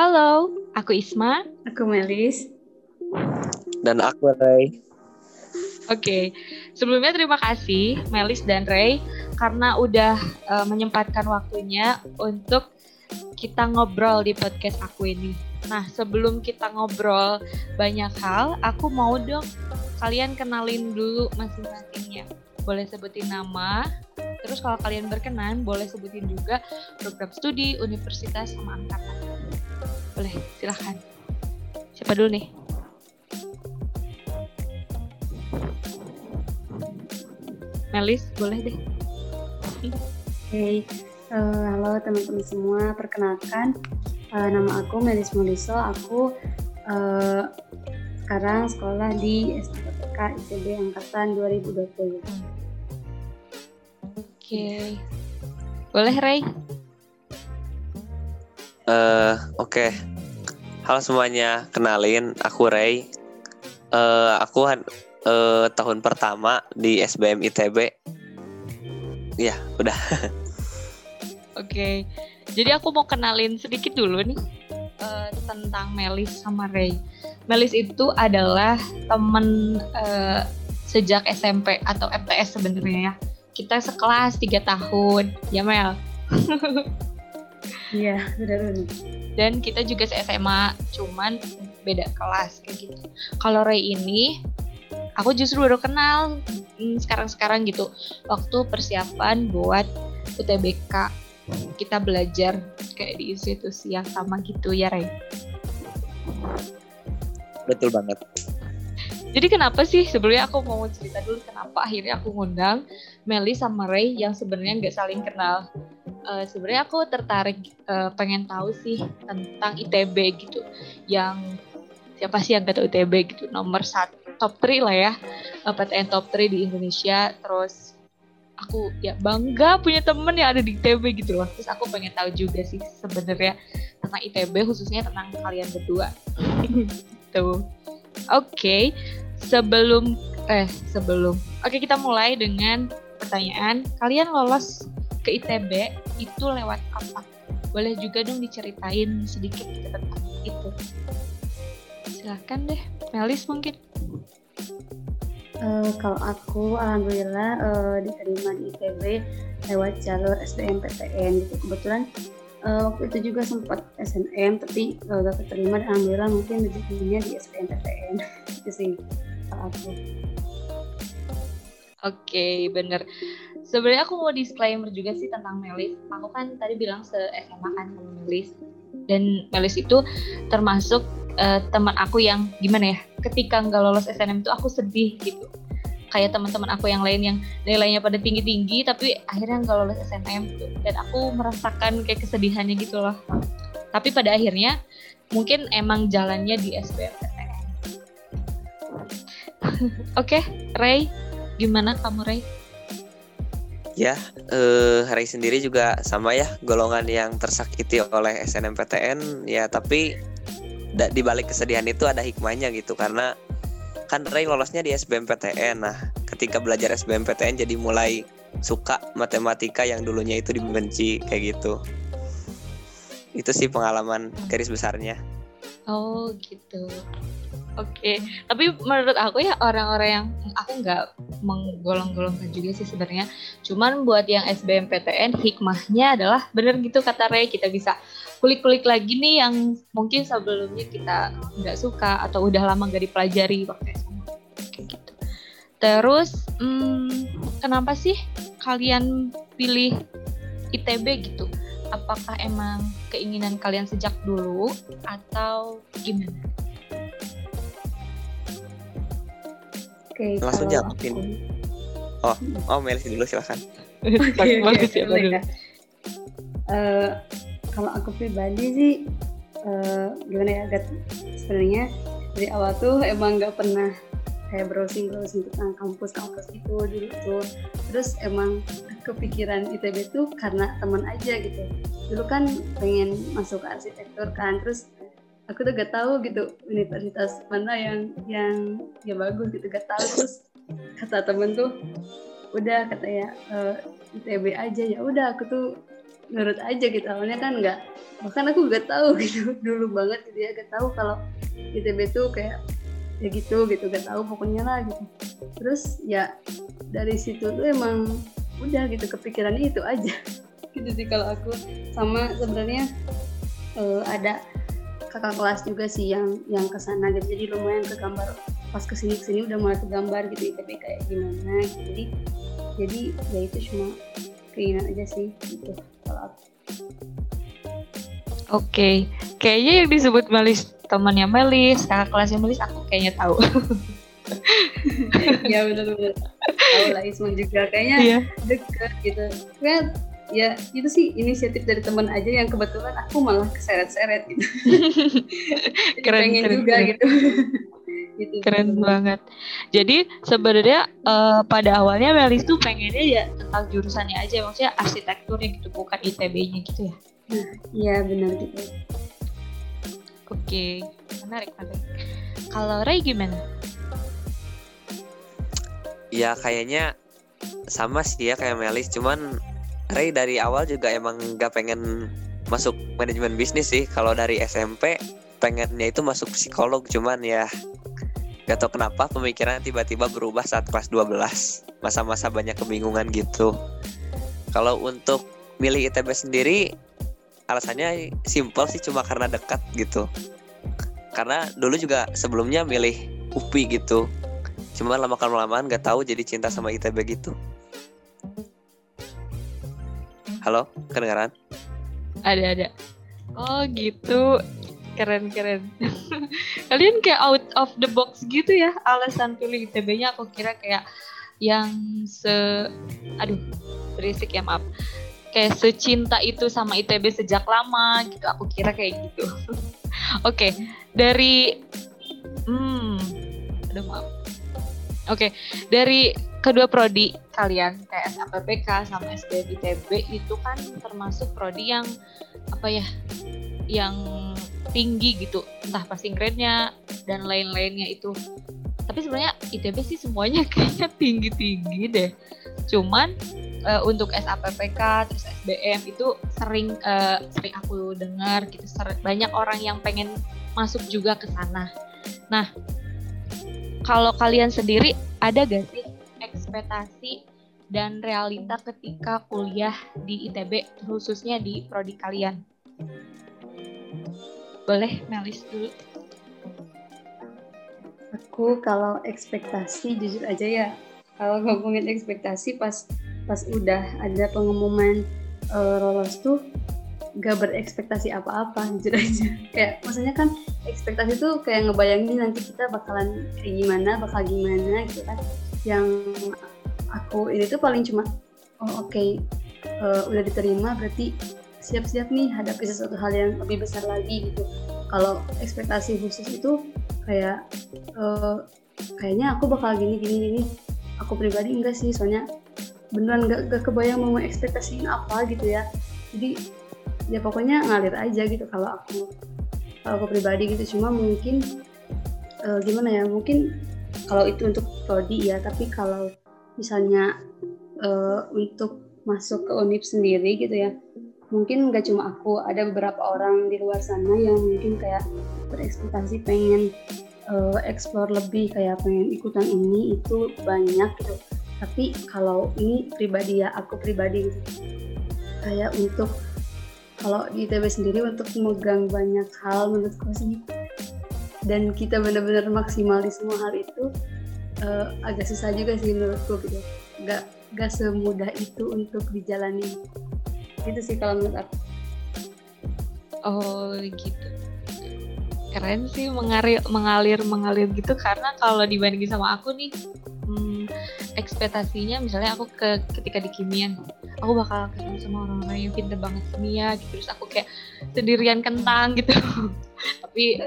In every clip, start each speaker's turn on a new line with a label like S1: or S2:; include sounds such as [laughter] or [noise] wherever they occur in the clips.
S1: Halo, aku Isma.
S2: Aku Melis.
S3: Dan aku Ray.
S1: Oke, sebelumnya terima kasih Melis dan Ray karena udah uh, menyempatkan waktunya untuk kita ngobrol di podcast aku ini. Nah, sebelum kita ngobrol banyak hal, aku mau dong kalian kenalin dulu masing-masingnya. Boleh sebutin nama, terus kalau kalian berkenan boleh sebutin juga program studi, universitas, sama angkatan. Boleh, silahkan. Siapa dulu nih? Melis, boleh deh.
S2: Oke, okay. uh, eh, halo teman-teman semua. Perkenalkan, uh, nama aku Melis Moliso. Aku uh, sekarang sekolah di STPK ITB Angkatan 2020. Oke,
S1: okay. boleh Ray?
S3: Uh, Oke, okay. halo semuanya. Kenalin, aku Ray. Uh, aku uh, tahun pertama di SBM ITB. Iya, udah. [laughs]
S1: Oke. Okay. Jadi aku mau kenalin sedikit dulu nih uh, tentang Melis sama Ray. Melis itu adalah temen uh, sejak SMP atau MTS sebenarnya ya. Kita sekelas tiga tahun, ya Mel. [laughs]
S2: Iya, benar
S1: Dan kita juga SMA, cuman beda kelas kayak gitu. Kalau Ray ini aku justru baru kenal hmm, sekarang-sekarang gitu. Waktu persiapan buat UTBK kita belajar kayak di institusi yang sama gitu ya Ray
S3: betul banget
S1: jadi kenapa sih? Sebelumnya aku mau cerita dulu kenapa akhirnya aku ngundang Meli sama Ray yang sebenarnya nggak saling kenal. Uh, sebenarnya aku tertarik uh, pengen tahu sih tentang ITB gitu yang siapa sih yang kata ITB gitu nomor satu top 3 lah ya eh, PTN top 3 di Indonesia. Terus aku ya bangga punya temen yang ada di ITB gitu loh. Terus aku pengen tahu juga sih sebenarnya tentang ITB khususnya tentang kalian berdua. [laughs] Gitu oke okay. sebelum eh sebelum oke okay, kita mulai dengan pertanyaan kalian lolos ke ITB itu lewat apa boleh juga dong diceritain sedikit tentang itu silahkan deh Melis mungkin
S2: Uh, kalau aku alhamdulillah uh, diterima di ITB lewat jalur SBMPTN gitu. Kebetulan uh, waktu itu juga sempat SNM tapi uh, gak keterima dan alhamdulillah mungkin rezekinya di SBMPTN [laughs] itu sih aku. Oke,
S1: okay, bener. Sebenarnya aku mau disclaimer juga sih tentang Melis. Aku kan tadi bilang se SMA kan sama Melis. Dan Melis itu termasuk uh, teman aku yang gimana ya ketika nggak lolos SNM itu aku sedih gitu kayak teman-teman aku yang lain yang nilainya pada tinggi-tinggi tapi akhirnya nggak lolos SNM dan aku merasakan kayak kesedihannya gitu loh. Tapi pada akhirnya mungkin emang jalannya di SBMPTN [laughs] oke okay, Ray gimana kamu Ray?
S3: Ya, eh, Ray sendiri juga sama ya golongan yang tersakiti oleh SNMPTN ya tapi di balik kesedihan itu ada hikmahnya gitu karena kan Ray lolosnya di SBMPTN. Nah, ketika belajar SBMPTN jadi mulai suka matematika yang dulunya itu dibenci kayak gitu. Itu sih pengalaman garis besarnya.
S1: Oh, gitu. Oke, okay. tapi menurut aku ya orang-orang yang aku nggak menggolong-golongkan juga sih sebenarnya. Cuman buat yang SBMPTN hikmahnya adalah bener gitu kata Ray kita bisa kulik-kulik lagi nih yang mungkin sebelumnya kita nggak suka atau udah lama gak dipelajari waktu SMA kayak gitu. Terus hmm, kenapa sih kalian pilih ITB gitu? Apakah emang keinginan kalian sejak dulu atau gimana?
S3: Oke, langsung jawabin. Oh, oh Melis dulu silahkan. [laughs]
S2: Oke, okay, okay, dulu. Uh, kalau aku pribadi sih uh, gimana ya agak sebenarnya dari awal tuh emang nggak pernah kayak browsing browsing tentang kampus kampus itu dulu tuh. Terus emang kepikiran ITB tuh karena teman aja gitu. Dulu kan pengen masuk arsitektur kan terus aku tuh gak tahu gitu universitas mana yang yang ya bagus gitu gak tahu. Terus kata temen tuh udah katanya uh, ITB aja. Ya udah aku tuh nurut aja gitu. Awalnya kan nggak bahkan aku nggak tahu [laughs] gitu. Dulu banget gitu ya nggak tahu kalau ITB tuh kayak ya gitu gitu nggak tahu pokoknya lah gitu. Terus ya dari situ tuh emang udah gitu kepikirannya itu aja. [laughs] Gitu sih kalau aku. Sama sebenarnya uh, ada kakak kelas juga sih yang yang ke sana gitu jadi lumayan ke gambar pas ke sini ke sini udah mulai kegambar gitu ITB kayak gimana. Gitu. jadi jadi ya itu cuma keinginan aja sih gitu kalau aku
S1: Oke, okay. kayaknya yang disebut Melis temannya Melis, kakak kelasnya Melis, aku kayaknya tahu.
S2: ya benar-benar tahu lah Isma juga kayaknya yeah. deket gitu. Kan ya itu sih inisiatif dari teman aja yang kebetulan aku malah keseret-seret gitu. [laughs]
S1: keren, pengen keren, juga keren. gitu. Gitu. Keren banget. Jadi sebenarnya uh, pada awalnya Melis tuh pengennya ya tentang jurusannya aja, maksudnya arsitekturnya gitu, bukan ITB-nya gitu ya.
S2: Nah, iya benar gitu.
S1: Oke, menarik menarik. Kalau Ray gimana?
S3: Ya kayaknya sama sih ya kayak Melis, cuman Ray dari awal juga emang nggak pengen masuk manajemen bisnis sih. Kalau dari SMP pengennya itu masuk psikolog, cuman ya gak tau kenapa pemikiran tiba-tiba berubah saat kelas 12 masa-masa banyak kebingungan gitu. Kalau untuk milih ITB sendiri alasannya simpel sih cuma karena dekat gitu. Karena dulu juga sebelumnya milih UPI gitu. Cuma lama kelamaan nggak tahu jadi cinta sama ITB gitu. Halo kedengaran?
S1: Ada ada. Oh gitu keren keren [laughs] kalian kayak out of the box gitu ya alasan pilih ITB-nya aku kira kayak yang se aduh berisik ya maaf. Kayak secinta itu sama ITB sejak lama gitu aku kira kayak gitu. [laughs] Oke okay, dari hmm aduh maaf. Oke okay, dari kedua prodi kalian kayak SAPPK sama SBM ITB itu kan termasuk prodi yang apa ya yang tinggi gitu. Entah passing grade-nya dan lain-lainnya itu. Tapi sebenarnya ITB sih semuanya [laughs] kayaknya tinggi-tinggi deh. Cuman uh, untuk SAPPK terus SBM itu sering uh, sering aku dengar gitu. Sering, banyak orang yang pengen masuk juga ke sana. Nah, kalau kalian sendiri ada gak sih ekspektasi dan realita ketika kuliah di ITB khususnya di prodi kalian? Boleh Melis dulu.
S2: Aku kalau ekspektasi jujur aja ya. Kalau ngomongin ekspektasi pas pas udah ada pengumuman uh, lolos tuh gak berekspektasi apa-apa jujur aja. [laughs] Kayak maksudnya kan ekspektasi tuh kayak ngebayangin nanti kita bakalan kayak gimana bakal gimana gitu kan. Yang aku ini tuh paling cuma oh oke okay, uh, eh, udah diterima berarti siap-siap nih hadapi sesuatu hal yang lebih besar lagi gitu. Kalau ekspektasi khusus itu kayak uh, kayaknya aku bakal gini gini gini. Aku pribadi enggak sih soalnya beneran gak, gak kebayang mau ekspektasiin apa gitu ya. Jadi ya pokoknya ngalir aja gitu kalau aku kalau aku pribadi gitu. Cuma mungkin uh, gimana ya mungkin kalau itu untuk prodi ya tapi kalau misalnya uh, untuk masuk ke unip sendiri gitu ya mungkin gak cuma aku ada beberapa orang di luar sana yang mungkin kayak berekspektasi pengen uh, explore lebih kayak pengen ikutan ini itu banyak gitu. Tapi kalau ini pribadi ya aku pribadi kayak untuk kalau di ITB sendiri untuk memegang banyak hal menurutku sih dan kita benar-benar maksimal di semua hal itu uh, agak susah juga sih menurutku gitu. Nggak nggak semudah itu untuk dijalani itu sih kalau menurut aku.
S1: Oh gitu. Keren sih mengalir mengalir mengalir gitu. Karena kalau dibandingin sama aku nih ekspektasinya misalnya aku ke ketika di kimian aku bakal ketemu sama orang-orang yang pinter banget kimia gitu. Terus aku kayak sendirian kentang gitu. [laughs] Tapi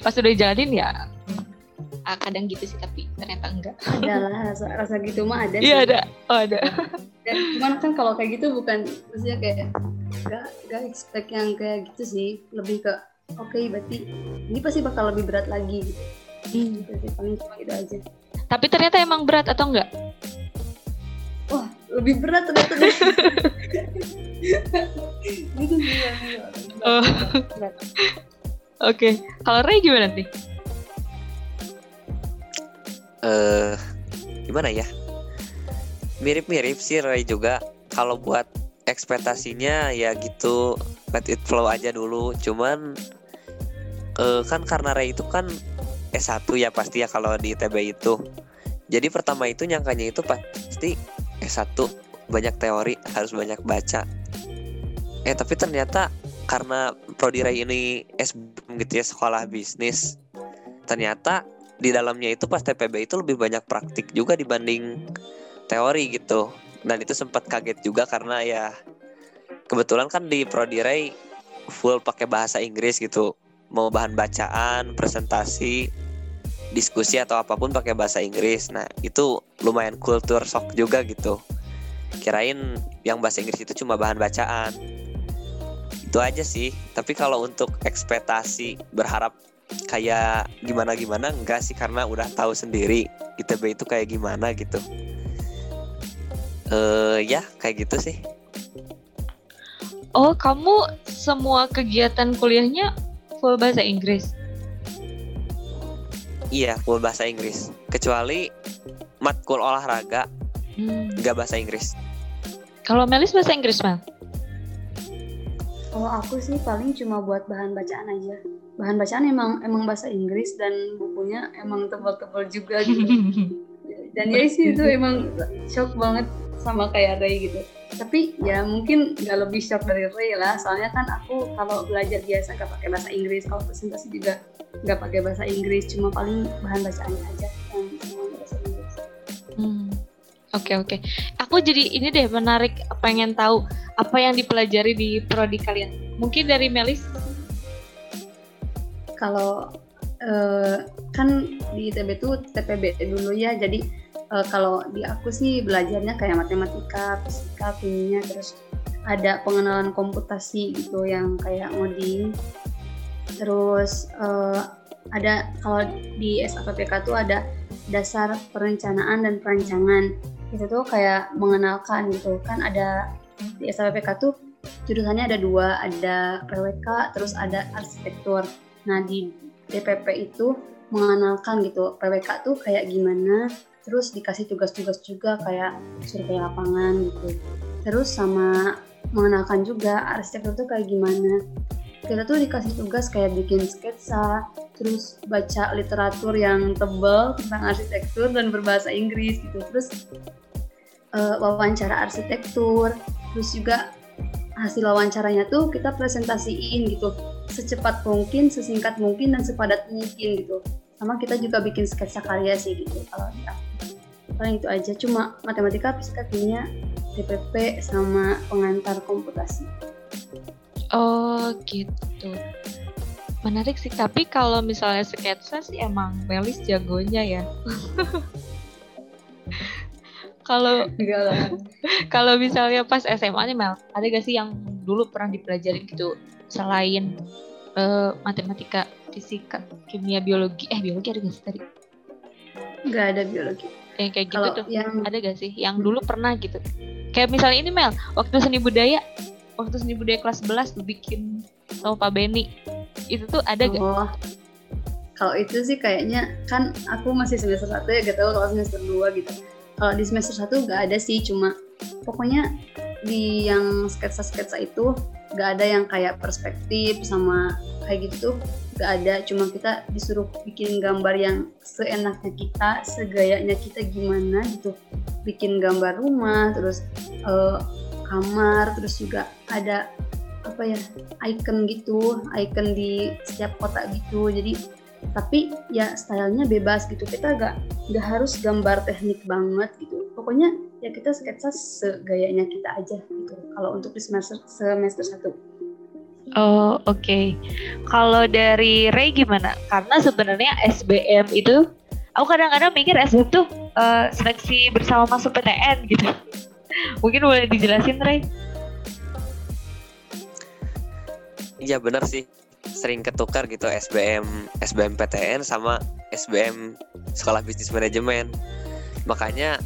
S1: pas udah jalanin ya ah, kadang gitu sih tapi ternyata enggak.
S2: Ada lah rasa, rasa gitu mah ada
S1: iya ada. Oh ada.
S2: Dan cuman kan kalau kayak gitu bukan maksudnya kayak gak gak expect yang kayak gitu sih. Lebih ke oke okay, berarti ini pasti bakal lebih berat lagi. Gitu hmm. gitu sih paling cuma gitu aja.
S1: Tapi ternyata emang berat atau enggak?
S2: wah lebih berat ternyata. [laughs] Gitu sih ya,
S1: Oh. Oke, kalau Ray gimana nih?
S3: Eh gimana ya? Mirip-mirip sih Ray juga. Kalau buat ekspektasinya ya gitu. Let it flow aja dulu. Cuman eh kan karena Ray itu kan S1 ya pasti ya kalau di ITB itu. Jadi pertama itu nyangkanya itu pasti S1 banyak teori harus banyak baca. Eh tapi ternyata karena prodi Ray ini SBM gitu ya sekolah bisnis ternyata di dalamnya itu pas TPB itu lebih banyak praktik juga dibanding teori gitu. Dan itu sempat kaget juga karena ya kebetulan kan di Prodi Ray full pakai bahasa Inggris gitu. Mau bahan bacaan presentasi diskusi atau apa pun pakai bahasa Inggris. Nah itu lumayan kultur shock juga gitu. Kirain yang bahasa Inggris itu cuma bahan bacaan. Itu aja sih. Tapi kalau untuk ekspektasi berharap kayak gimana gimana enggak sih karena udah tahu sendiri ITB itu kayak gimana gitu eh ya kayak gitu sih
S1: Oh, kamu semua kegiatan kuliahnya full bahasa Inggris?
S3: iya full bahasa Inggris kecuali matkul olahraga
S1: Hmm.
S3: nggak bahasa Inggris
S1: Kalau Melis bahasa Inggris, Mel?
S2: Kalau aku sih paling cuma buat bahan bacaan aja. Bahan bacaan emang emang bahasa Inggris dan bukunya emang tebal-tebal juga gitu. [laughs] Dan ya sih itu emang shock banget sama kayak Ray gitu. Tapi ya mungkin nggak lebih shock dari Ray lah. Soalnya kan aku kalau belajar biasa nggak pakai bahasa Inggris. Kalau presentasi juga nggak pakai bahasa Inggris. Cuma paling bahan bacaannya aja. Yang semua bahasa Inggris.
S1: Hmm. Oke oke. Aku jadi ini deh menarik pengen tahu apa yang dipelajari di prodi kalian. Mungkin dari Melis.
S2: kalau eh, kan di ITB itu TPB dulu ya jadi eh, kalau di aku sih belajarnya kayak matematika, fisika, kimia terus ada pengenalan komputasi gitu yang kayak ngoding terus eh, ada kalau di SAPPK tuh ada dasar perencanaan dan perancangan itu tuh kayak mengenalkan gitu kan ada di SAPPK tuh jurusannya ada dua ada PWK terus ada arsitektur Nah di DPP itu mengenalkan gitu PWK tuh kayak gimana, terus dikasih tugas-tugas juga kayak survei lapangan gitu. Terus sama mengenalkan juga arsitektur tuh kayak gimana. Kita tuh dikasih tugas kayak bikin sketsa, terus baca literatur yang tebal tentang arsitektur dan berbahasa Inggris gitu. Terus eh, wawancara arsitektur, terus juga hasil wawancaranya tuh kita presentasiin gitu secepat mungkin, sesingkat mungkin dan sepadat mungkin gitu. Sama kita juga bikin sketsa karya sih gitu kalau di. Paling itu aja, cuma matematika, fisika, kimia, DPP sama pengantar komputasi.
S1: Oh gitu. Menarik sih. Tapi kalau misalnya sketsa sih emang Melis jagonya ya. [laughs] Kalau [laughs] kalau misalnya pas SMA nih Mel, ada gak sih yang dulu pernah dipelajarin gitu selain eh, matematika, fisika, kimia, biologi? Eh biologi ada gak sih tadi?
S2: Enggak ada biologi.
S1: Eh, kayak gitu tuh.
S2: yang
S1: Ada gak sih yang dulu pernah gitu? Kayak misalnya ini Mel, waktu seni budaya, waktu seni budaya kelas 11 lu bikin sama Pak Benny. Itu tuh ada gak?
S2: Oh, kalau itu sih kayaknya kan aku masih semester satu ya gak tahu kalau semester 2 gitu. Kalau di semester 1 gak ada sih cuma pokoknya di yang sketsa-sketsa itu gak ada yang kayak perspektif sama kayak gitu gak ada. Cuma kita disuruh bikin gambar yang seenaknya kita segayanya kita gimana gitu. Bikin gambar rumah terus eh, kamar terus juga ada apa ya icon gitu icon di setiap kotak gitu. Jadi tapi ya stylenya bebas gitu kita gak nggak harus gambar teknik banget gitu pokoknya ya kita sketsa segayanya kita aja gitu kalau untuk di semester semester satu
S1: Oh oke. Kalau dari Ray gimana? Karena sebenarnya SBM itu, aku kadang-kadang mikir SBM tuh eh, seleksi bersama masuk PTN gitu. [laughs] Mungkin boleh dijelasin Ray?
S3: Iya benar sih sering ketukar gitu SBM SBM PTN sama SBM Sekolah Bisnis Manajemen. Makanya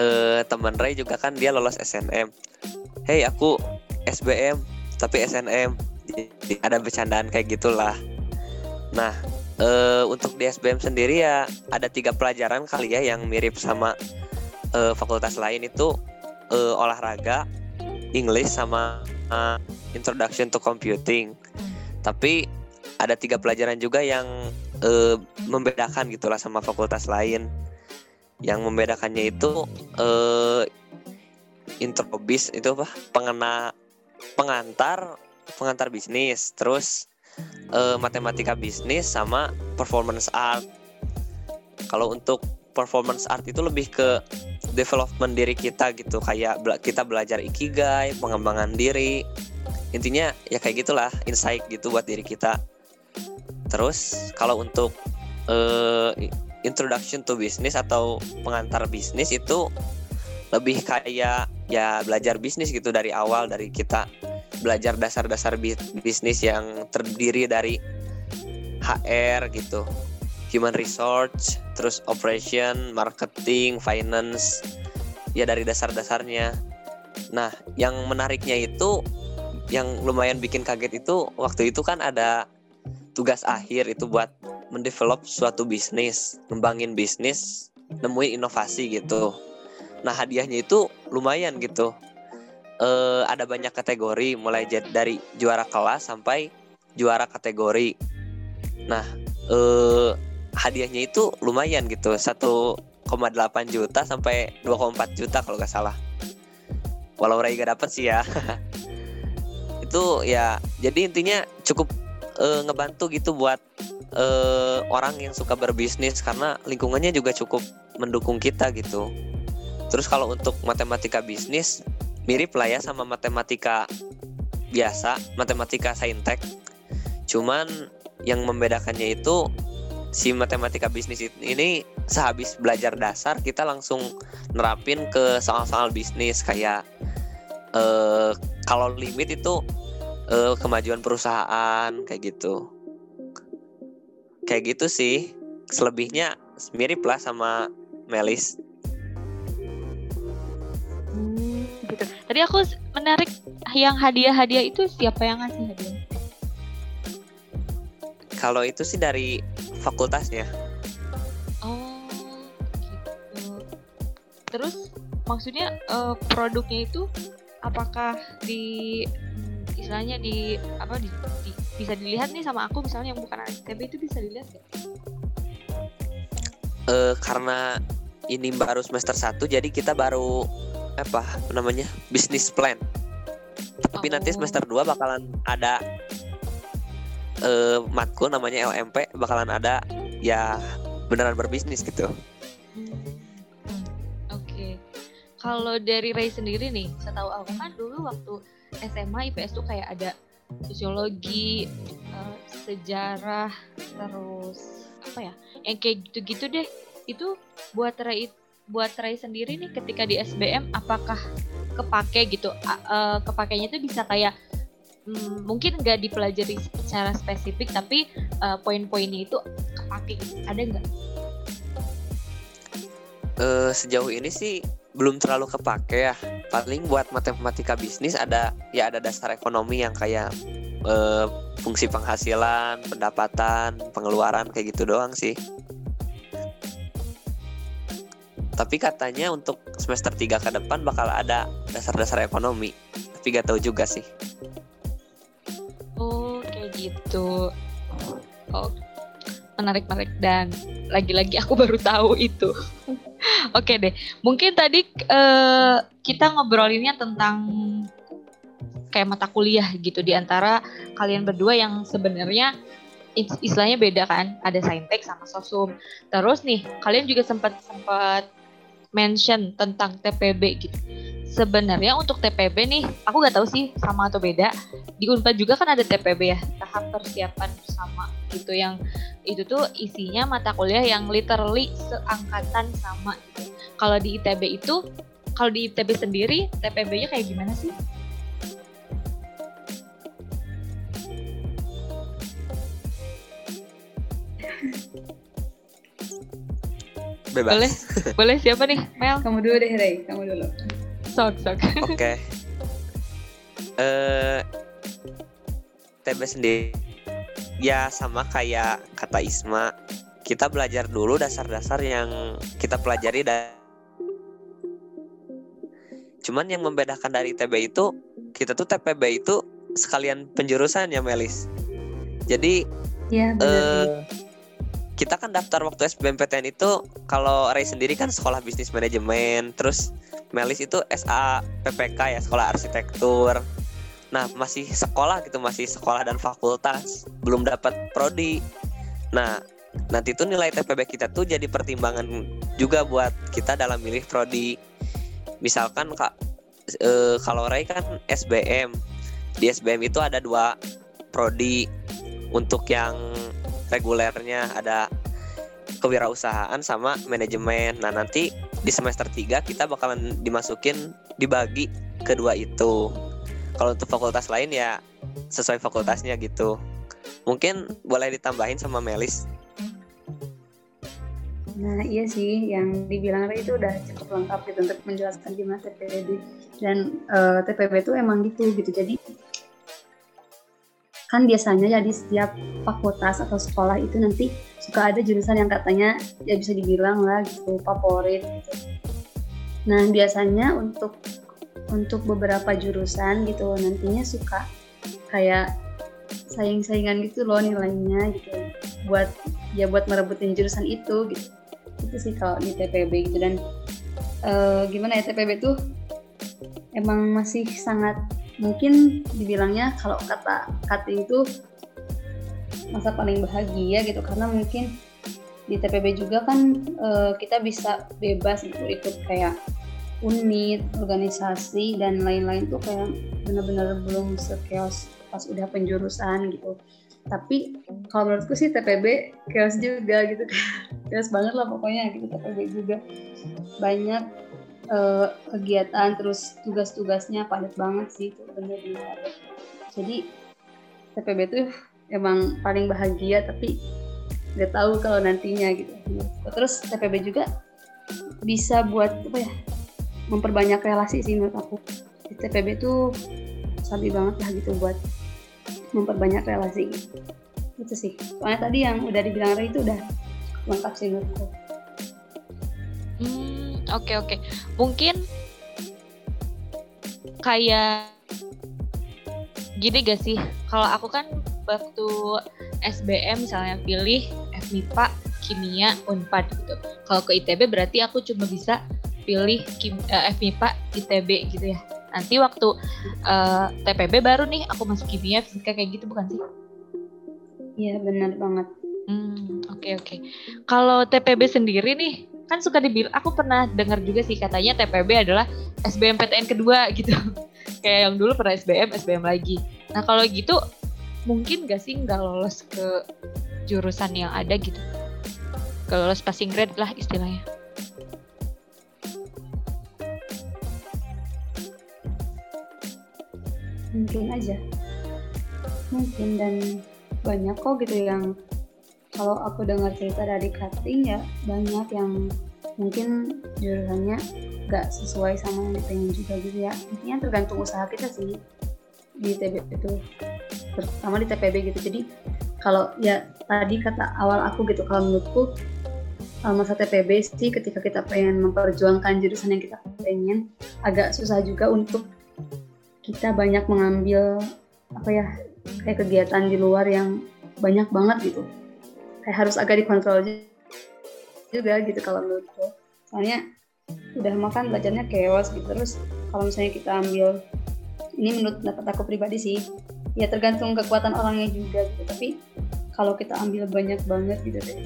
S3: uh, teman Ray juga kan dia lolos SNM hey aku SBM tapi SNM Jadi ada bercandaan kayak gitulah. Nah uh, untuk di SBM sendiri ya ada tiga pelajaran kali ya yang mirip sama uh, fakultas lain itu uh, olahraga English sama uh, Introduction to Computing tapi ada tiga pelajaran juga yang uh, membedakan gitulah sama fakultas lain. Yang membedakannya itu uh, introbis itu apa? Pengena pengantar pengantar bisnis. Terus uh, matematika bisnis sama performance art. Kalau untuk performance art itu lebih ke development diri kita gitu. Kayak kita belajar ikigai pengembangan diri intinya ya kayak gitulah insight gitu buat diri kita. Terus kalau untuk uh, introduction to business atau pengantar bisnis itu lebih kayak ya belajar bisnis gitu dari awal dari kita belajar dasar-dasar bisnis yang terdiri dari HR gitu. Human resource terus operation marketing finance ya dari dasar-dasarnya. Nah yang menariknya itu yang lumayan bikin kaget itu waktu itu kan ada tugas akhir itu buat mendevelop suatu bisnis ngembangin bisnis nemuin inovasi gitu Nah hadiahnya itu lumayan gitu. E, ada banyak kategori mulai dari juara kelas sampai juara kategori. Nah e, hadiahnya itu lumayan gitu 1,8 juta sampai 2,4 juta kalau nggak salah. Walau Ray gak dapet sih ya. [laughs] itu ya jadi intinya cukup e, ngebantu gitu buat e, orang yang suka berbisnis karena lingkungannya juga cukup mendukung kita gitu. Terus kalau untuk matematika bisnis mirip lah ya sama matematika biasa, matematika saintek. Cuman yang membedakannya itu si matematika bisnis ini sehabis belajar dasar kita langsung nerapin ke soal-soal bisnis kayak eh, kalau limit itu eh, kemajuan perusahaan kayak gitu. Kayak gitu sih. Selebihnya mirip lah sama Melis.
S1: Tadi aku menarik yang hadiah-hadiah itu siapa yang ngasih hadiah?
S3: Kalau itu sih dari fakultasnya.
S1: Oh, gitu. Terus maksudnya uh, produknya itu apakah di istilahnya di apa di, di, bisa dilihat nih sama aku misalnya yang bukan STB itu bisa dilihat nggak?
S3: Uh, karena ini baru semester 1 jadi kita baru apa namanya bisnis plan tapi oh. nanti semester 2 bakalan ada uh, matkul namanya LMP bakalan ada ya beneran berbisnis gitu
S1: kalau dari Ray sendiri nih setahu aku kan dulu waktu SMA IPS tuh kayak ada sosiologi uh, sejarah terus apa ya yang kayak gitu-gitu deh itu buat Ray buat Ray sendiri nih ketika di SBM apakah kepake gitu uh, kepakainya itu bisa kayak hmm, mungkin nggak dipelajari secara spesifik tapi uh, poin-poinnya itu kepake gitu. ada nggak?
S3: Uh, sejauh ini sih belum terlalu kepake ya. Paling buat matematika bisnis ada ya ada dasar ekonomi yang kayak uh, fungsi penghasilan pendapatan pengeluaran kayak gitu doang sih. Tapi katanya untuk semester 3 ke depan bakal ada dasar-dasar ekonomi. Tapi gak tahu juga sih.
S1: Oh kayak gitu. Oh menarik menarik dan lagi-lagi aku baru tahu itu [laughs] [laughs] oke deh mungkin tadi uh, kita ngobrolinnya tentang kayak mata kuliah gitu di antara kalian berdua yang sebenarnya istilahnya beda kan ada saintek sama sosum. Terus nih kalian juga sempat sempat mention tentang TPB gitu. Sebenarnya untuk TPB nih, aku nggak tahu sih sama atau beda. Di Unpad juga kan ada TPB ya, tahap persiapan bersama gitu yang itu tuh isinya mata kuliah yang literally seangkatan sama gitu. Kalau di ITB itu, kalau di ITB sendiri TPB-nya kayak gimana sih? [laughs]
S3: Bebas.
S1: Boleh, boleh siapa nih, Mel?
S2: Kamu dulu deh, Ray. Kamu dulu.
S1: Sok, sok.
S3: Oke. [laughs] Eh TB sendiri ya sama kayak kata Isma. Kita belajar dulu dasar-dasar yang kita pelajari dan Cuman yang membedakan dari TB itu kita tuh TPB itu sekalian penjurusan ya Melis. Jadi
S2: Iya, benar.
S3: eh kita kan daftar waktu SBMPTN itu kalau Ray sendiri kan sekolah bisnis manajemen, terus Melis itu SA PPK ya sekolah arsitektur. Nah masih sekolah gitu masih sekolah dan fakultas belum dapat prodi. Nah nanti tuh nilai TPB kita tuh jadi pertimbangan juga buat kita dalam milih prodi. Misalkan kak eh, kalau Ray kan SBM di SBM itu ada dua prodi untuk yang regulernya ada kewirausahaan sama manajemen. Nah, nanti di semester 3 kita bakalan dimasukin dibagi kedua itu. Kalau untuk fakultas lain ya sesuai fakultasnya gitu. Mungkin boleh ditambahin sama Melis.
S2: Nah iya sih, yang dibilang Ray itu udah cukup lengkap gitu untuk menjelaskan gimana TPB dan eh, TPB itu emang gitu gitu. Jadi kan biasanya ya di setiap fakultas atau sekolah itu nanti suka ada jurusan yang katanya ya bisa dibilang lah gitu favorit gitu. Nah biasanya untuk untuk beberapa jurusan gitu nantinya suka kayak saing-saingan gitu loh nilainya gitu. Buat ya buat merebutin jurusan itu gitu. Itu sih kalau di TPB gitu. Dan eh, gimana ya TPB tuh emang masih sangat mungkin dibilangnya kalau kata Kati itu masa paling bahagia gitu karena mungkin di TPB juga kan eh, kita bisa bebas gitu ikut kayak unit, organisasi dan lain-lain tuh kayak bener-bener belum sekios pas udah penjurusan gitu. Tapi kalau menurutku sih TPB chaos juga gitu. [laughs] Chaos banget lah pokoknya gitu TPB juga. Banyak eh, kegiatan terus tugas-tugasnya padat banget sih itu bener-bener. Jadi TPB tuh emang paling bahagia tapi nggak tahu kalau nantinya gitu. Terus TPB juga bisa buat apa ya memperbanyak relasi sih menurut aku. Di TPB tuh sabi banget lah gitu buat memperbanyak relasi. Itu sih. Soalnya tadi yang udah dibilang Ray itu udah lengkap sih menurutku.
S1: Hmm, oke oke. Mungkin kayak gini gak sih? Kalau aku kan waktu SBM misalnya pilih FMIPA, Kimia, Unpad gitu. Kalau ke ITB berarti aku cuma bisa pilih kim, eh, FMIPA, ITB gitu ya. Nanti waktu eh, TPB baru nih aku masuk kimia, fisika kayak gitu bukan sih?
S2: iya benar banget
S1: Hmm, oke oke. Kalau TPB sendiri nih, kan suka dibilang, aku pernah dengar juga sih katanya TPB adalah SBMPTN kedua [laughs] gitu. Kayak yang dulu pernah SBM, SBM lagi. Nah kalau gitu, mungkin gak sih nggak lolos ke jurusan yang ada gitu? Gak lolos passing grade lah istilahnya.
S2: mungkin aja mungkin dan banyak kok gitu yang kalau aku dengar cerita dari cutting ya banyak yang mungkin jurusannya nggak sesuai sama yang dipengen juga gitu ya. Intinya tergantung usaha kita sih di TB itu terutama di TPB gitu. Jadi kalau ya tadi kata awal aku gitu kalau menurutku uh, masa TPB sih ketika kita pengen memperjuangkan jurusan yang kita pengen agak susah juga untuk kita banyak mengambil apa ya kayak kegiatan di luar yang banyak banget gitu kayak harus agak dikontrol juga gitu kalau menurutku soalnya udah makan belajarnya chaos gitu terus kalau misalnya kita ambil ini menurut pendapat aku pribadi sih ya tergantung kekuatan orangnya juga gitu tapi kalau kita ambil banyak banget gitu deh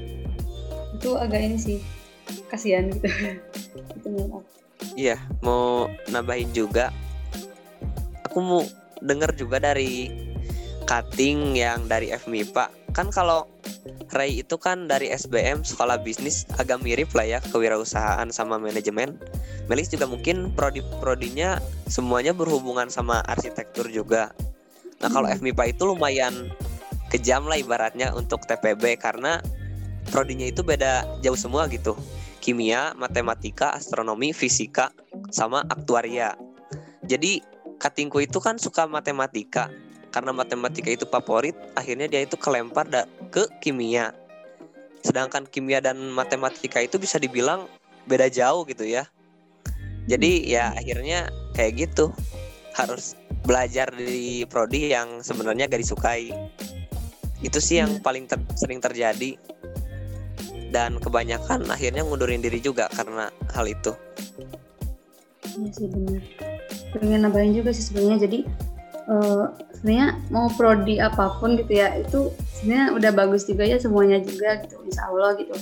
S2: itu agak ini sih kasihan gitu [laughs] itu menurut aku
S3: Iya, mau nambahin juga. Aku mau denger juga dari cutting yang dari FMIPA. Kan kalau Ray itu kan dari SBM sekolah bisnis agak mirip lah ya kewirausahaan sama manajemen. Melis juga mungkin prodi-prodinya semuanya berhubungan sama arsitektur juga. Nah kalau
S2: Hmm.
S3: FMIPA itu lumayan kejam lah ibaratnya untuk TPB karena prodinya itu beda jauh semua gitu. kimia, matematika, astronomi, fisika, sama aktuaria. Jadi katingku itu kan suka matematika. Karena matematika itu favorit, akhirnya dia itu kelempar ke kimia. Sedangkan kimia dan matematika itu bisa dibilang beda jauh gitu ya. Jadi ya akhirnya kayak gitu. Harus belajar di prodi yang sebenarnya gak disukai. Itu sih yang paling ter sering terjadi dan kebanyakan akhirnya ngundurin diri juga karena hal itu.
S2: Iya sih benar. Pengen nambahin juga sih sebenarnya jadi uh, sebenarnya mau prodi apa pun gitu ya itu sebenarnya udah bagus juga ya semuanya juga gitu insya Allah gitu.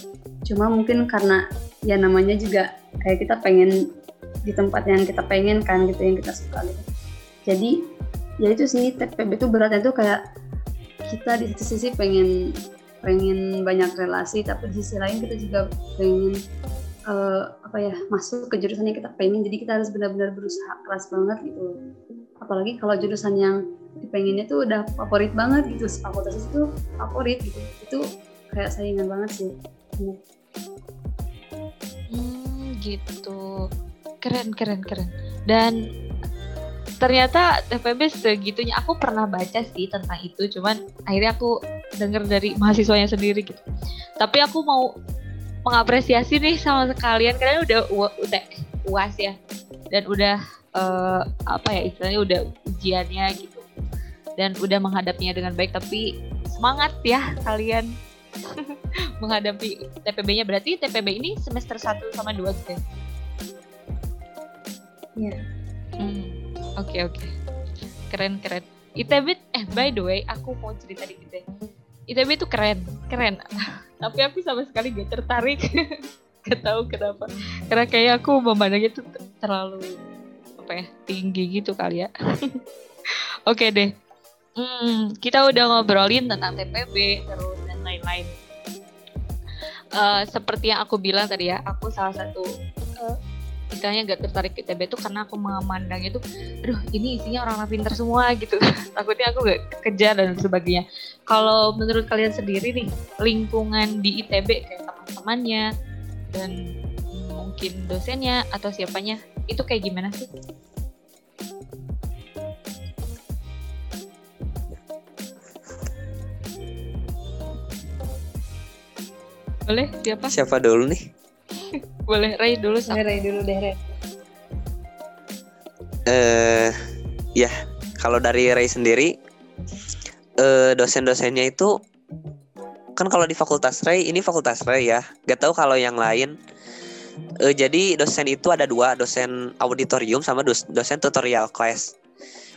S2: Cuma mungkin karena ya namanya juga kayak kita pengen di tempat yang kita pengen kan gitu yang kita suka gitu. Jadi ya itu sih TPB itu beratnya tuh kayak kita di satu sisi pengen pengen banyak relasi tapi di sisi lain kita juga pengen uh, apa ya masuk ke jurusan yang kita pengen jadi kita harus benar-benar berusaha keras banget gitu apalagi kalau jurusan yang dipengennya tuh udah favorit banget gitu. Fakultas itu favorit gitu. Itu kayak saingan banget sih.
S1: Hmm, gitu. Keren keren keren. Dan ternyata TPB segitunya aku pernah baca sih tentang itu. Cuman akhirnya aku dengar dari mahasiswanya sendiri gitu. Tapi aku mau mengapresiasi nih sama sekalian. Karena udah udah uas ya. Dan udah uh, apa ya istilahnya udah ujiannya gitu dan udah menghadapinya dengan baik tapi semangat ya kalian [laughs] menghadapi TPB-nya berarti TPB ini semester 1 sama 2 gitu ya?
S2: Iya.
S1: Hmm. Oke okay, oke. Okay. Keren keren. ITB eh by the way aku mau cerita dikit deh. ITB itu keren, keren. [laughs] Tapi aku sama sekali gak tertarik. [laughs] gak tahu kenapa. Karena kayak aku memandangnya itu terlalu apa ya tinggi gitu kali ya. [laughs] oke deh. Hmm, kita udah ngobrolin tentang TPB terus dan lain-lain. Uh, seperti yang aku bilang tadi ya, aku salah satu uh, istilahnya gak tertarik ITB itu karena aku memandangnya tuh aduh ini isinya orang-orang pintar semua gitu [laughs] takutnya aku gak kejar dan sebagainya kalau menurut kalian sendiri nih lingkungan di ITB kayak teman-temannya dan mungkin dosennya atau siapanya itu kayak gimana sih? Boleh siapa?
S3: Siapa dulu nih? [laughs]
S1: Boleh Ray dulu
S2: sama. Ray dulu deh Ray.
S3: Eh ya, kalau dari Ray sendiri eh dosen-dosennya itu kan kalau di Fakultas Ray ini Fakultas Ray ya. Gak tahu kalau yang lain. Eh, jadi dosen itu ada dua, dosen auditorium sama dosen tutorial class.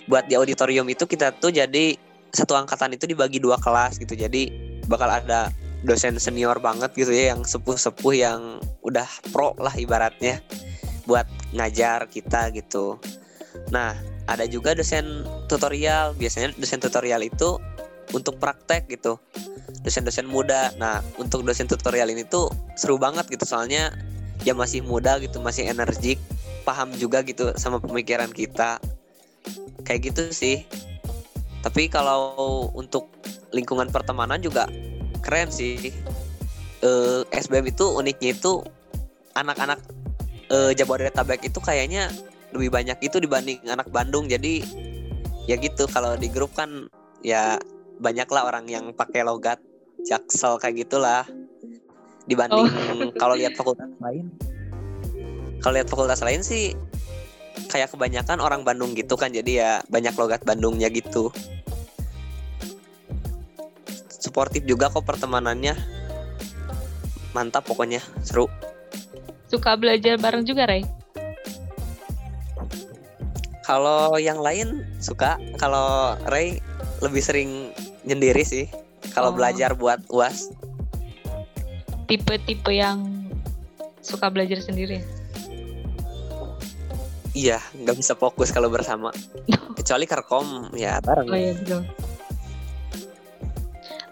S3: Buat di auditorium itu kita tuh jadi satu angkatan itu dibagi dua kelas gitu. Jadi bakal ada dosen senior banget gitu ya yang sepuh-sepuh yang udah pro lah ibaratnya buat ngajar kita gitu. Nah, ada juga dosen tutorial. Biasanya dosen tutorial itu untuk praktek gitu. Dosen-dosen muda. Nah, untuk dosen tutorial ini tuh seru banget gitu soalnya ya masih muda gitu, masih energik, paham juga gitu sama pemikiran kita. Kayak gitu sih. Tapi kalau untuk lingkungan pertemanan juga keren sih uh, eh, SBM itu uniknya itu anak-anak uh, Jabodetabek itu kayaknya lebih banyak itu dibanding anak Bandung jadi ya gitu kalau di grup kan ya banyaklah orang yang pakai logat jaksel kayak gitulah dibanding oh. [laughs] kalau lihat fakultas lain. Kalau lihat fakultas lain sih kayak kebanyakan orang Bandung gitu kan. Jadi ya banyak logat Bandungnya gitu. Suportif juga kok pertemanannya. Mantap pokoknya seru.
S1: Suka belajar bareng juga Ray?
S3: Kalau yang lain suka. Kalau Ray lebih sering nyendiri sih. Kalau oh. belajar buat uas
S1: tipe-tipe yang suka belajar sendiri?
S3: Iya nggak bisa fokus kalau bersama. [laughs] Kecuali kerkom ya bareng.
S1: Oh iya betul.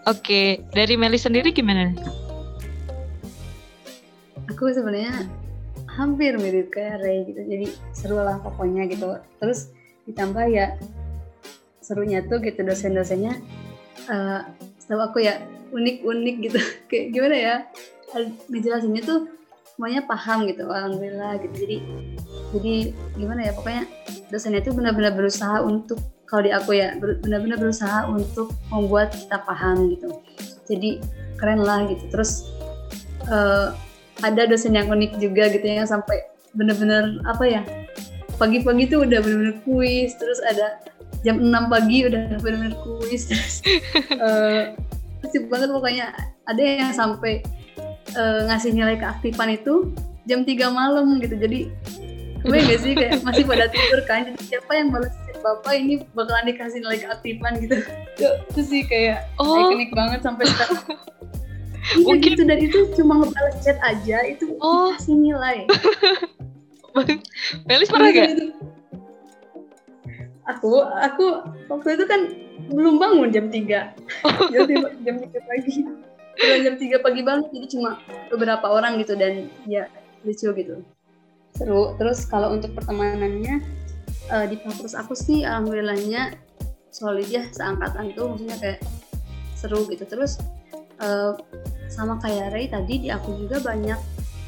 S1: Oke, dari Meli sendiri gimana?
S2: Aku sebenarnya hampir mirip kayak Ray gitu, jadi seru lah pokoknya gitu. Terus ditambah ya serunya tuh gitu dosen-dosennya, uh, setahu aku ya unik-unik gitu. [laughs] kayak gimana ya? Dijelasinnya tuh semuanya paham gitu alhamdulillah gitu jadi jadi gimana ya pokoknya dosennya itu benar-benar berusaha untuk kalau di aku ya benar-benar berusaha untuk membuat kita paham gitu jadi keren lah gitu terus uh, ada dosen yang unik juga gitu yang sampai benar-benar apa ya pagi-pagi tuh udah benar-benar kuis terus ada jam 6 pagi udah benar-benar kuis terus uh, [laughs] banget pokoknya ada yang sampai uh, ngasih nilai keaktifan itu jam 3 malam gitu jadi gue gak sih kayak [laughs] masih pada tidur kan jadi siapa yang balas bapak ini bakalan dikasih nilai keaktifan gitu itu sih kayak oh. ikonik banget sampai sekarang [laughs] Iya Mungkin... gitu dan itu cuma ngebalas chat aja itu oh. kasih nilai. [laughs]
S1: Melis pernah gak?
S2: Aku aku waktu itu kan belum bangun jam 3 jam 3, jam 3 pagi. Belum jam 3 pagi banget jadi cuma beberapa orang gitu dan ya lucu gitu. Seru. Terus kalau untuk pertemanannya uh, di fakultas aku sih alhamdulillahnya solid ya seangkatan tuh maksudnya kayak seru gitu. Terus uh, sama kayak Ray tadi di aku juga banyak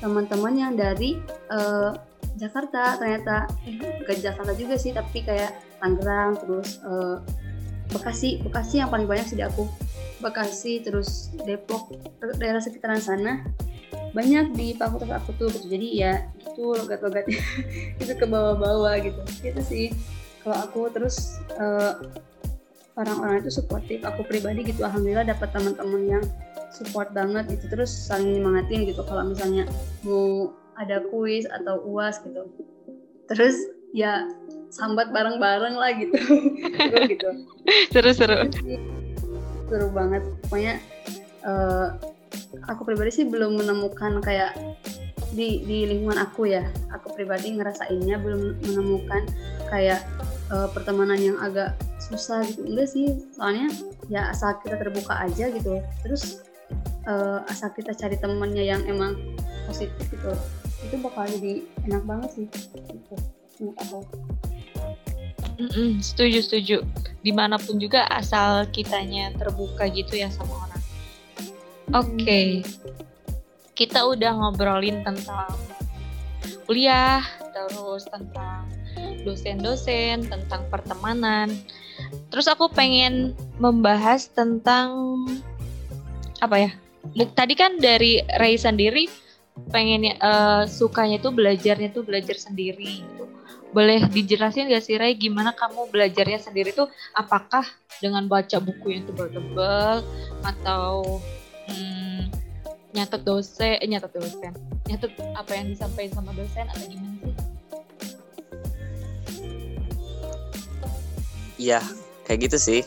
S2: teman-teman yang dari uh, Jakarta ternyata. Eh Jakarta juga sih tapi kayak Tangerang terus uh, Bekasi. Bekasi yang paling banyak sih di aku. Bekasi terus Depok daerah sekitaran sana. Banyak di fakultas aku tuh gitu. jadi ya itu logat-logat. [laughs] Itu ke bawah-bawah gitu. Itu sih. Kalau aku terus uh, orang-orang itu suportif aku pribadi gitu alhamdulillah dapat teman-teman yang support banget gitu. Terus saling nyemangatin gitu. Kalau misalnya mau ada kuis atau uas gitu. Terus ya sambat bareng-bareng lah gitu. Seru gitu. [laughs]
S1: Seru-seru
S2: seru. Banget. Pokoknya uh, aku pribadi sih belum menemukan kayak di di lingkungan aku ya. Aku pribadi ngerasainnya belum menemukan kayak uh, pertemanan yang agak susah gitu. Enggak sih. Soalnya ya asal kita terbuka aja gitu. Terus uh, asal kita cari temennya yang emang positif gitu itu bakal jadi enak banget sih gitu menurut aku
S1: Mm -mm, setuju setuju di mana pun juga asal kitanya terbuka gitu ya sama orang oke okay. kita udah ngobrolin tentang kuliah terus tentang dosen-dosen tentang pertemanan Terus aku pengen membahas tentang apa ya? Tadi kan dari Ray sendiri pengen uh, sukanya tuh belajarnya tuh belajar sendiri gitu. Boleh dijelasin gak sih Ray gimana kamu belajarnya sendiri tuh apakah dengan baca buku yang tebal-tebal atau hmm, nyatet dosen, eh, nyatet dosen, nyatet apa yang disampaikan sama dosen atau gimana sih?
S3: Iya, kayak gitu sih.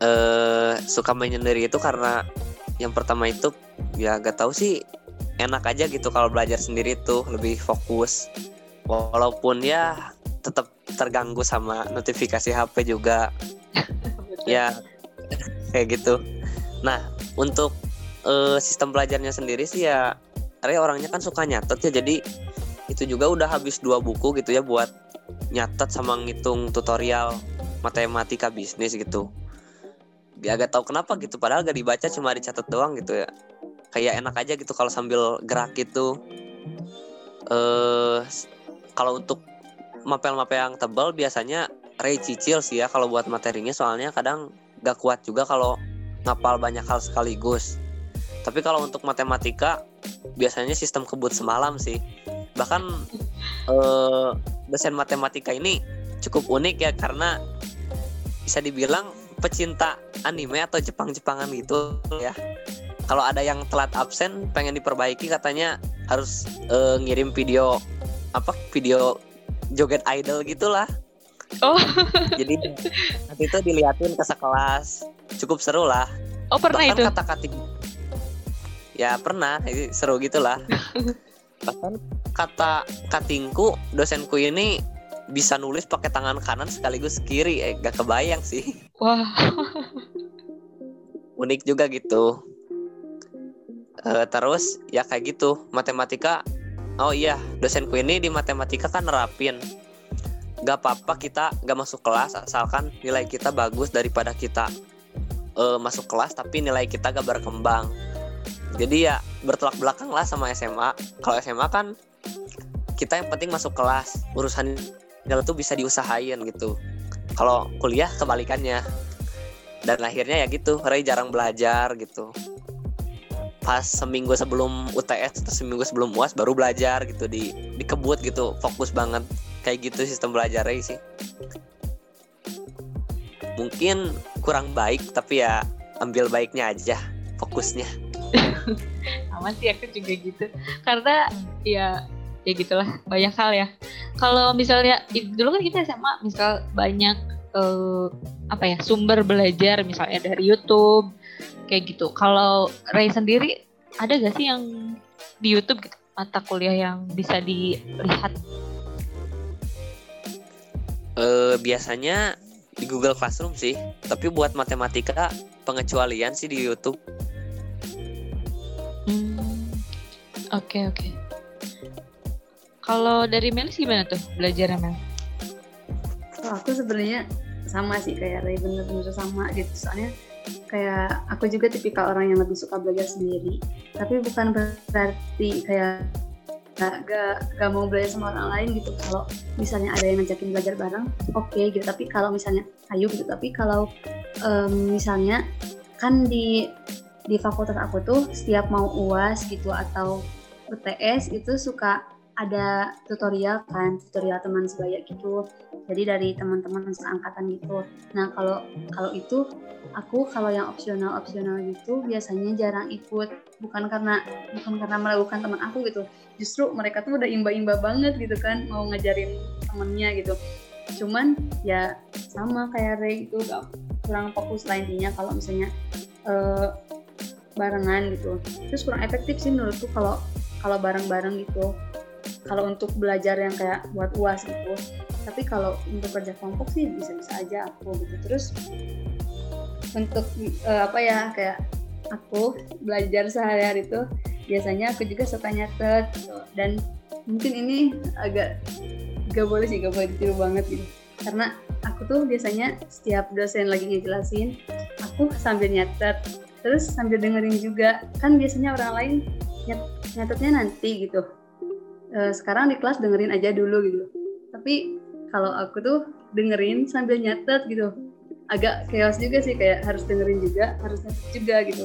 S3: Eh suka menyendiri itu karena yang pertama itu ya gak tahu sih enak aja gitu kalau belajar sendiri tuh lebih fokus. Walaupun ya tetap terganggu sama notifikasi HP juga. [laughs] ya kayak gitu. Nah, untuk uh, sistem belajarnya sendiri sih ya Ray orangnya kan suka nyatet ya jadi itu juga udah habis dua buku gitu ya buat nyatet sama ngitung tutorial matematika bisnis gitu dia agak tahu kenapa gitu padahal gak dibaca cuma dicatat doang gitu ya kayak enak aja gitu kalau sambil gerak gitu. Eh kalau untuk mapel-mapel yang tebal biasanya Ray cicil sih ya kalau buat materinya soalnya kadang gak kuat juga kalau ngapal banyak hal sekaligus. Tapi kalau untuk matematika biasanya sistem kebut semalam sih. Bahkan eh, dosen matematika ini cukup unik ya karena bisa dibilang pecinta anime atau Jepang-Jepangan gitu ya. Kalau ada yang telat absen pengen diperbaiki katanya harus uh, ngirim video apa video joget idol gitulah.
S1: Oh.
S3: Jadi nanti itu diliatin ke sekelas. Cukup seru lah.
S1: Oh, pernah
S3: Bahkan
S1: itu.
S3: kata-kata Ya, pernah. Ini seru gitulah. [laughs] Bahkan kata katingku dosenku ini bisa nulis pakai tangan kanan sekaligus kiri eh gak kebayang sih
S1: wah
S3: unik juga gitu uh, terus ya kayak gitu. Matematika oh iya dosenku ini di matematika kan nerapin. Gak apa-apa kita gak masuk kelas asalkan nilai kita bagus daripada kita uh, masuk kelas tapi nilai kita gak berkembang. Jadi ya bertolak belakang lah sama SMA kalau SMA kan kita yang penting masuk kelas. Urusan itu bisa diusahain gitu. Kalau kuliah kebalikannya. Dan akhirnya ya gitu Ray jarang belajar gitu pas seminggu sebelum UTS atau seminggu sebelum UAS baru belajar gitu di dikebut gitu fokus banget. Kayak gitu sistem belajar Ray sih. Mungkin kurang baik tapi ya ambil baiknya aja fokusnya. [laughs]
S1: Sama sih aku juga gitu. Karena ya ya gitulah banyak hal ya. Kalau misalnya dulu kan kita SMA misal banyak uh, apa ya sumber belajar misalnya dari YouTube kayak gitu. Kalau Ray sendiri ada gak sih yang di YouTube gitu mata kuliah yang bisa dilihat?
S3: Uh, biasanya di Google Classroom sih tapi buat matematika pengecualian sih di YouTube.
S1: Hmm, oke okay, oke. Okay. kalau dari Mel gimana tuh belajar Mel?
S2: Oh, aku sebenarnya sama sih kayak Ray bener-bener sama gitu. Soalnya kayak aku juga tipikal orang yang lebih suka belajar sendiri. Tapi bukan berarti kayak gak, gak, mau belajar sama orang lain gitu. Kalau misalnya ada yang ngajakin belajar bareng oke okay, gitu. Tapi kalau misalnya ayo gitu. Tapi kalau um, misalnya kan di di fakultas aku tuh setiap mau uas gitu atau UTS itu suka ada tutorial kan tutorial teman sebaya gitu jadi dari teman-teman seangkatan gitu. Nah kalau kalau itu aku kalau yang opsional opsional gitu biasanya jarang ikut. Bukan karena bukan karena melakukan teman aku gitu. Justru mereka tuh udah imba-imba banget gitu kan mau ngajarin temennya gitu. Cuman ya sama kayak Ray itu gak kurang fokus lah intinya kalau misalnya uh, barengan gitu. Terus kurang efektif sih menurutku kalau kalau bareng-bareng gitu. Kalau untuk belajar yang kayak buat uas gitu tapi kalau untuk kerja kelompok sih bisa-bisa aja aku gitu. Terus untuk uh, apa ya kayak aku belajar sehari-hari itu biasanya aku juga suka nyatet gitu. dan mungkin ini agak gak boleh sih gak boleh ditiru banget gitu. Karena aku tuh biasanya setiap dosen lagi ngejelasin aku sambil nyatet terus sambil dengerin juga. Kan biasanya orang lain nyat nyatetnya nanti gitu. Uh, sekarang di kelas dengerin aja dulu gitu. Tapi kalau aku tuh dengerin sambil nyatet gitu. Agak chaos juga sih kayak harus dengerin juga harus nyatet juga gitu.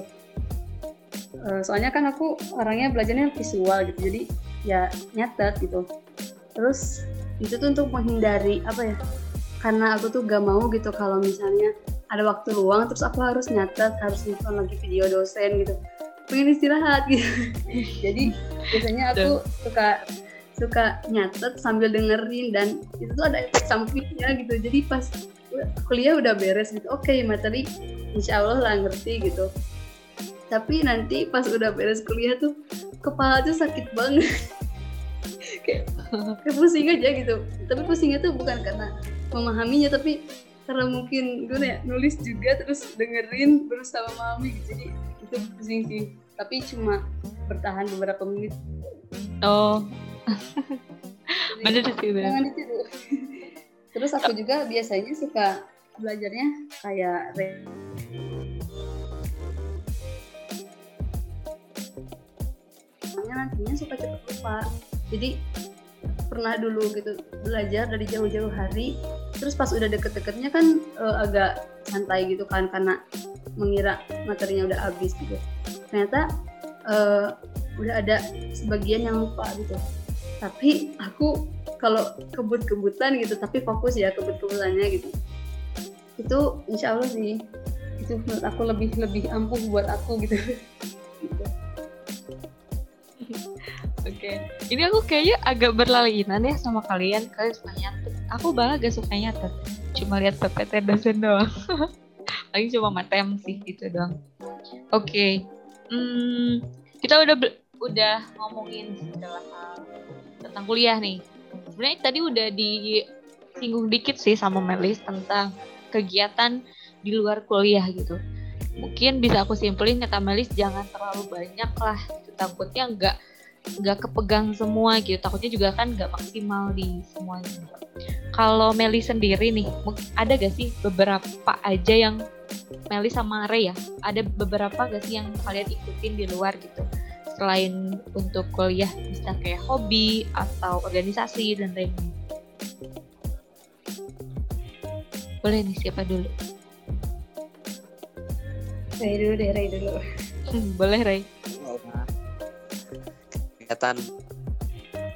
S2: Uh, soalnya kan aku orangnya belajarnya visual gitu jadi ya nyatet gitu. Terus itu tuh untuk menghindari apa ya karena aku tuh gak mau gitu kalau misalnya ada waktu luang terus aku harus nyatet harus nonton lagi video dosen gitu. Pengen istirahat gitu. [laughs] Jadi biasanya aku suka suka nyatet sambil dengerin dan itu tuh ada efek sampingnya gitu. Jadi pas kuliah udah beres gitu oke okay, materi insya Allah lah ngerti gitu. Tapi nanti pas udah beres kuliah tuh kepala tuh sakit banget. [laughs] Kayak, pusing aja gitu. Tapi pusingnya tuh bukan karena memahaminya tapi karena mungkin gue ya nulis juga terus dengerin berusaha memahami gitu. Jadi itu pusing sih. Tapi cuma bertahan beberapa menit.
S1: Oh bener sih
S2: bener. Terus aku juga biasanya suka belajarnya kayak nantinya suka cepet lupa. Jadi pernah dulu gitu belajar dari jauh-jauh hari terus pas udah deket-deketnya kan uh, agak santai gitu kan karena mengira materinya udah habis gitu. Ternyata uh, udah ada sebagian yang lupa gitu tapi aku kalau kebut-kebutan gitu tapi fokus ya kebut-kebutannya gitu itu insya Allah sih itu menurut aku lebih lebih ampuh buat aku gitu. [laughs]
S1: Oke, ini aku kayaknya agak berlalinan ya sama kalian. Kalian suka nyatet. Aku malah gak suka nyatet. Cuma lihat PPT dosen doang. [laughs] Paling cuma matem sih gitu doang. Oke, okay. hmm, kita udah udah ngomongin segala hal tentang kuliah nih. Sebenarnya tadi udah disinggung dikit sih sama Melis tentang kegiatan di luar kuliah gitu. Mungkin bisa aku simpulin kata Melis jangan terlalu banyak lah. Takutnya nggak nggak kepegang semua gitu takutnya juga kan nggak maksimal di semuanya kalau Meli sendiri nih ada gak sih beberapa aja yang Meli sama Ray ya ada beberapa gak sih yang kalian ikutin di luar gitu selain untuk kuliah bisa kayak hobi atau organisasi dan lain-lain. Boleh nih siapa dulu?
S2: Ray dulu deh Ray dulu.
S1: Hmm, boleh Ray.
S3: Kegiatan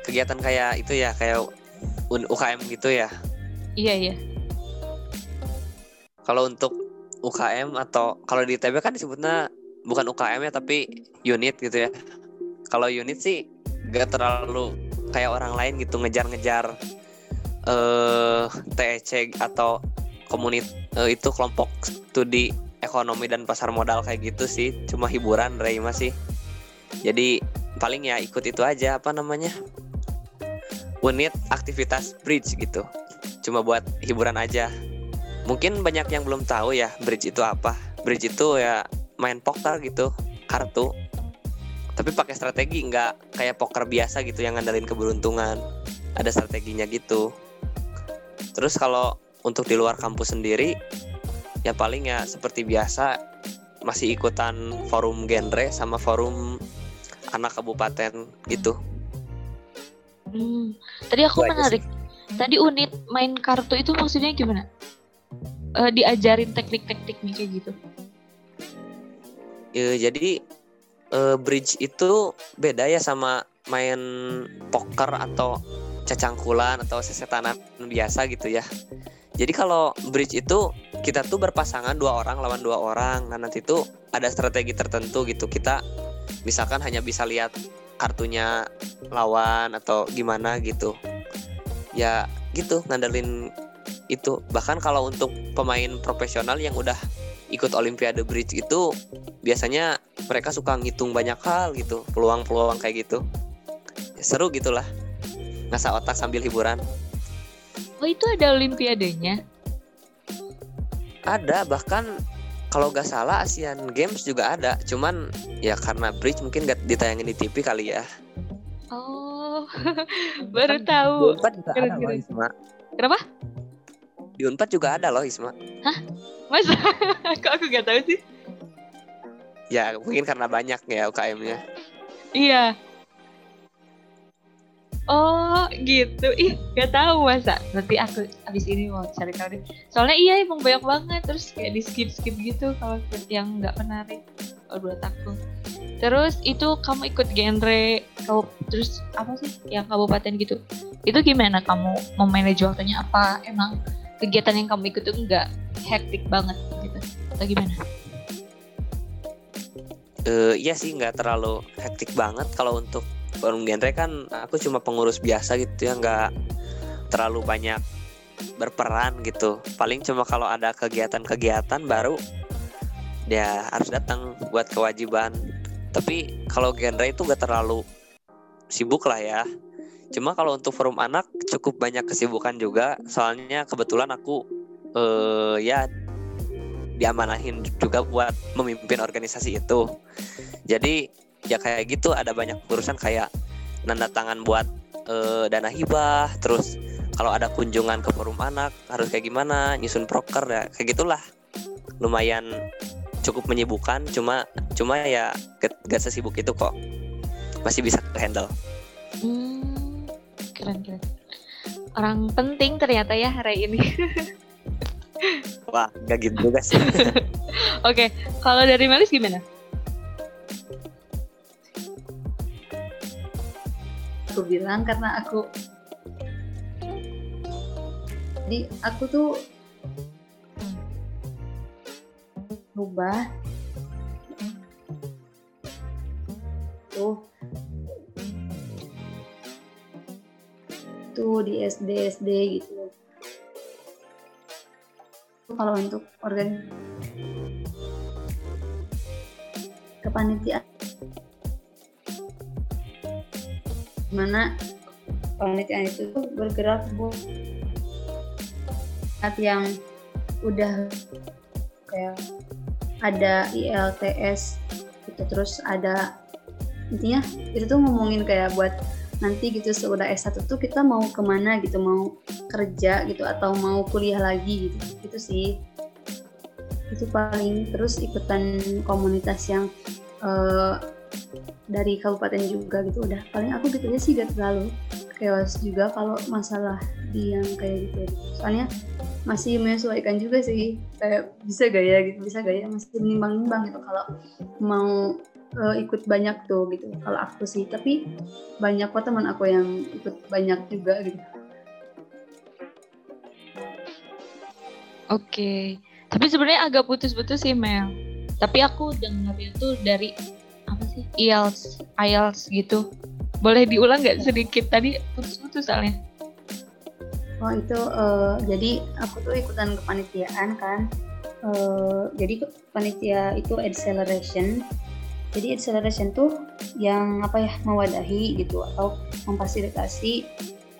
S3: kegiatan kayak itu ya kayak UKM gitu ya?
S1: Iya iya.
S3: Kalau untuk UKM atau kalau di ITB kan disebutnya bukan UKM ya tapi unit gitu ya. Kalau unit sih gak terlalu kayak orang lain gitu ngejar-ngejar eh TEC atau komunit uh, itu kelompok studi ekonomi dan pasar modal kayak gitu sih. Cuma hiburan Ray sih jadi paling ya ikut itu aja apa namanya unit aktivitas bridge gitu. Cuma buat hiburan aja. Mungkin banyak yang belum tahu ya bridge itu apa. Bridge itu ya main poker gitu kartu. Tapi pakai strategi nggak kayak poker biasa gitu yang ngandalin keberuntungan. Ada strateginya gitu. Terus kalau untuk di luar kampus sendiri ya paling ya seperti biasa masih ikutan forum genre sama forum anak kabupaten gitu.
S1: Hmm. tadi aku menarik. tadi unit main kartu itu maksudnya gimana? Uh, diajarin teknik-tekniknya kayak gitu
S3: ya, jadi uh, bridge itu beda ya sama main poker atau cacangkulan atau sesetanan biasa gitu ya. Jadi kalau bridge itu kita tuh berpasangan dua orang lawan dua orang. Nah nanti tuh ada strategi tertentu gitu. Kita misalkan hanya bisa lihat kartunya lawan atau gimana gitu. Ya gitu ngandelin itu. Bahkan kalau untuk pemain profesional yang udah ikut Olimpiade Bridge itu biasanya mereka suka ngitung banyak hal gitu, peluang-peluang kayak gitu. Ya, seru gitulah. Ngasah otak sambil hiburan.
S1: Oh itu ada Olimpiadenya?
S3: Ada bahkan kalau gak salah Asian Games juga ada. Cuman ya karena Bridge mungkin gak ditayangin di TV kali ya.
S1: Oh [laughs] baru kan tahu. Kenapa?
S3: Di Unpad juga ada loh Isma.
S1: Hah? Masa? [laughs] Kok aku gak tahu sih?
S3: Ya mungkin karena banyak ya UKM-nya.
S1: Iya. Oh gitu, ih gak tahu masa. Nanti aku abis ini mau cari tahu deh. Soalnya iya emang banyak banget, terus kayak di skip skip gitu kalau yang nggak menarik kalau buat aku. Terus itu kamu ikut genre, kau terus apa sih yang kabupaten gitu? Itu gimana kamu memanage waktunya? Apa emang kegiatan yang kamu ikut itu nggak hektik banget gitu? Atau gimana?
S3: Uh, iya sih nggak terlalu hektik banget kalau untuk forum genre kan aku cuma pengurus biasa gitu ya nggak terlalu banyak berperan gitu paling cuma kalau ada kegiatan-kegiatan baru dia harus datang buat kewajiban tapi kalau genre itu gak terlalu sibuk lah ya cuma kalau untuk forum anak cukup banyak kesibukan juga. Soalnya kebetulan aku eh, ya diamanahin juga buat memimpin organisasi itu. Jadi ya kayak gitu ada banyak urusan kayak nanda tangan buat uh, dana hibah terus kalau ada kunjungan ke forum anak harus kayak gimana nyusun proker ya kayak gitulah. Lumayan cukup menyibukkan cuma cuma ya gak sesibuk itu kok. Masih bisa handle
S1: hmm, keren keren. Orang penting ternyata ya hari ini.
S3: Wah gak gitu juga sih. [laughs]
S1: Oke okay. kalau dari Melis gimana?
S2: Aku bilang karena aku jadi aku tuh rubah. Tuh tuh di SD SD gitu. Kalau untuk organ kepanitiaan. Mana penelitian itu bergerak buat yang udah kayak ada ILTS gitu terus ada intinya itu tuh ngomongin kayak buat nanti gitu sudah S1 tuh kita mau ke mana gitu mau kerja gitu atau mau kuliah lagi gitu. Gitu sih. Itu paling terus ikutan komunitas yang uh, dari kabupaten juga gitu udah. Paling aku gitu aja sih gak terlalu chaos juga kalau masalah di yang kayak gitu soalnya masih menyesuaikan juga sih kayak bisa gaya gitu bisa gaya masih menimbang-nimbang gitu kalau mau uh, ikut banyak tuh gitu kalau aku sih tapi banyak kok teman aku yang ikut banyak juga gitu
S1: Oke, tapi sebenarnya agak putus-putus sih Mel. Tapi aku dengarnya tuh dari apa sih IELTS, IELTS gitu. Boleh diulang nggak sedikit tadi putus-putus soalnya?
S2: Oh itu uh, jadi aku tuh ikutan kepanitiaan kan. Uh, jadi panitia itu acceleration. Jadi acceleration tuh yang apa ya mewadahi gitu atau memfasilitasi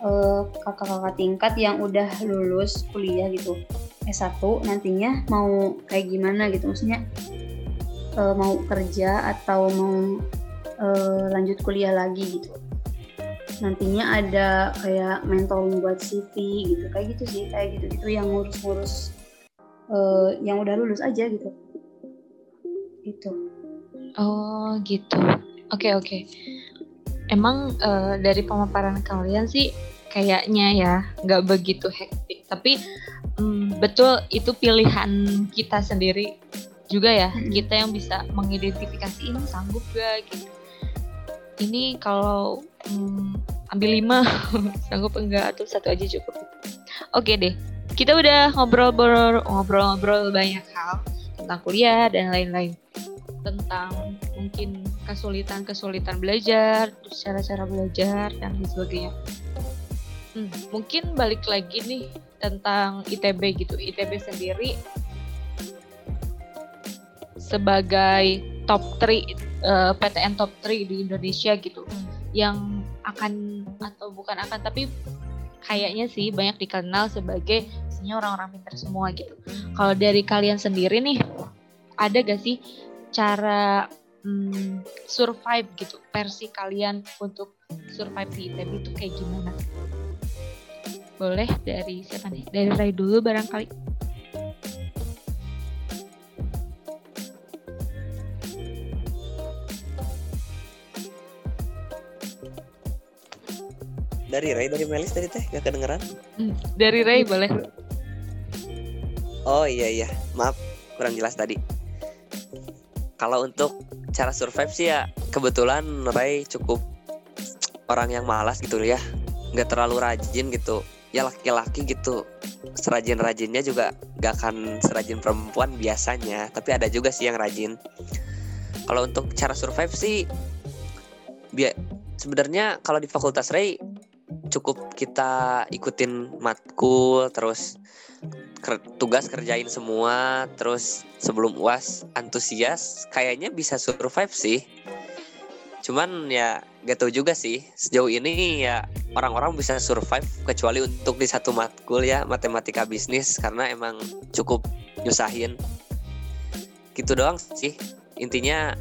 S2: uh, kakak-kakak tingkat yang udah lulus kuliah gitu. S1 nantinya mau kayak gimana gitu maksudnya uh, mau kerja atau mau uh, lanjut kuliah lagi gitu. Nantinya ada kayak mentoring buat CV gitu kayak gitu sih kayak gitu gitu yang ngurus-ngurus uh, yang udah lulus aja gitu. Gitu
S1: oh gitu. Oke okay, oke. Okay. emang uh, dari pemaparan kalian sih kayaknya ya nggak begitu hektik. Tapi um, betul itu pilihan kita sendiri juga ya. Hmm. kita yang bisa mengidentifikasi ini sanggup gak gitu. Ini kalau um, ambil lima [laughs] sanggup enggak atau satu aja cukup. Oke deh. Kita udah ngobrol-ngobrol ngobrol-ngobrol banyak hal tentang kuliah dan lain-lain tentang mungkin kesulitan-kesulitan belajar, cara-cara belajar dan lain sebagainya. Hmm, mungkin balik lagi nih tentang ITB gitu. ITB sendiri sebagai top 3 uh, eh, PTN top 3 di Indonesia gitu. Hmm. Yang akan atau bukan akan tapi kayaknya sih banyak dikenal sebagai isinya orang-orang pintar semua gitu. Kalau dari kalian sendiri nih ada gak sih cara hmm, survive gitu versi kalian untuk survive di ITB itu kayak gimana? Boleh dari siapa nih? Dari Ray dulu barangkali.
S3: Dari Ray, dari Melis tadi teh gak kedengeran?
S1: Hmm, dari Ray boleh.
S3: Oh iya iya, maaf kurang jelas tadi. Kalau untuk cara survive sih ya kebetulan Ray cukup orang yang malas gitu ya, nggak terlalu rajin gitu. Ya laki-laki gitu. Serajin-rajinnya juga gak akan serajin perempuan biasanya. Tapi ada juga sih yang rajin. Kalau untuk cara survive sih biar sebenarnya kalau di fakultas Ray cukup kita ikutin matkul terus ker tugas kerjain semua terus sebelum uas antusias kayaknya bisa survive sih. Cuman ya gak tau juga sih. Sejauh ini ya orang-orang bisa survive kecuali untuk di satu matkul ya matematika bisnis karena emang cukup nyusahin. Gitu doang sih. Intinya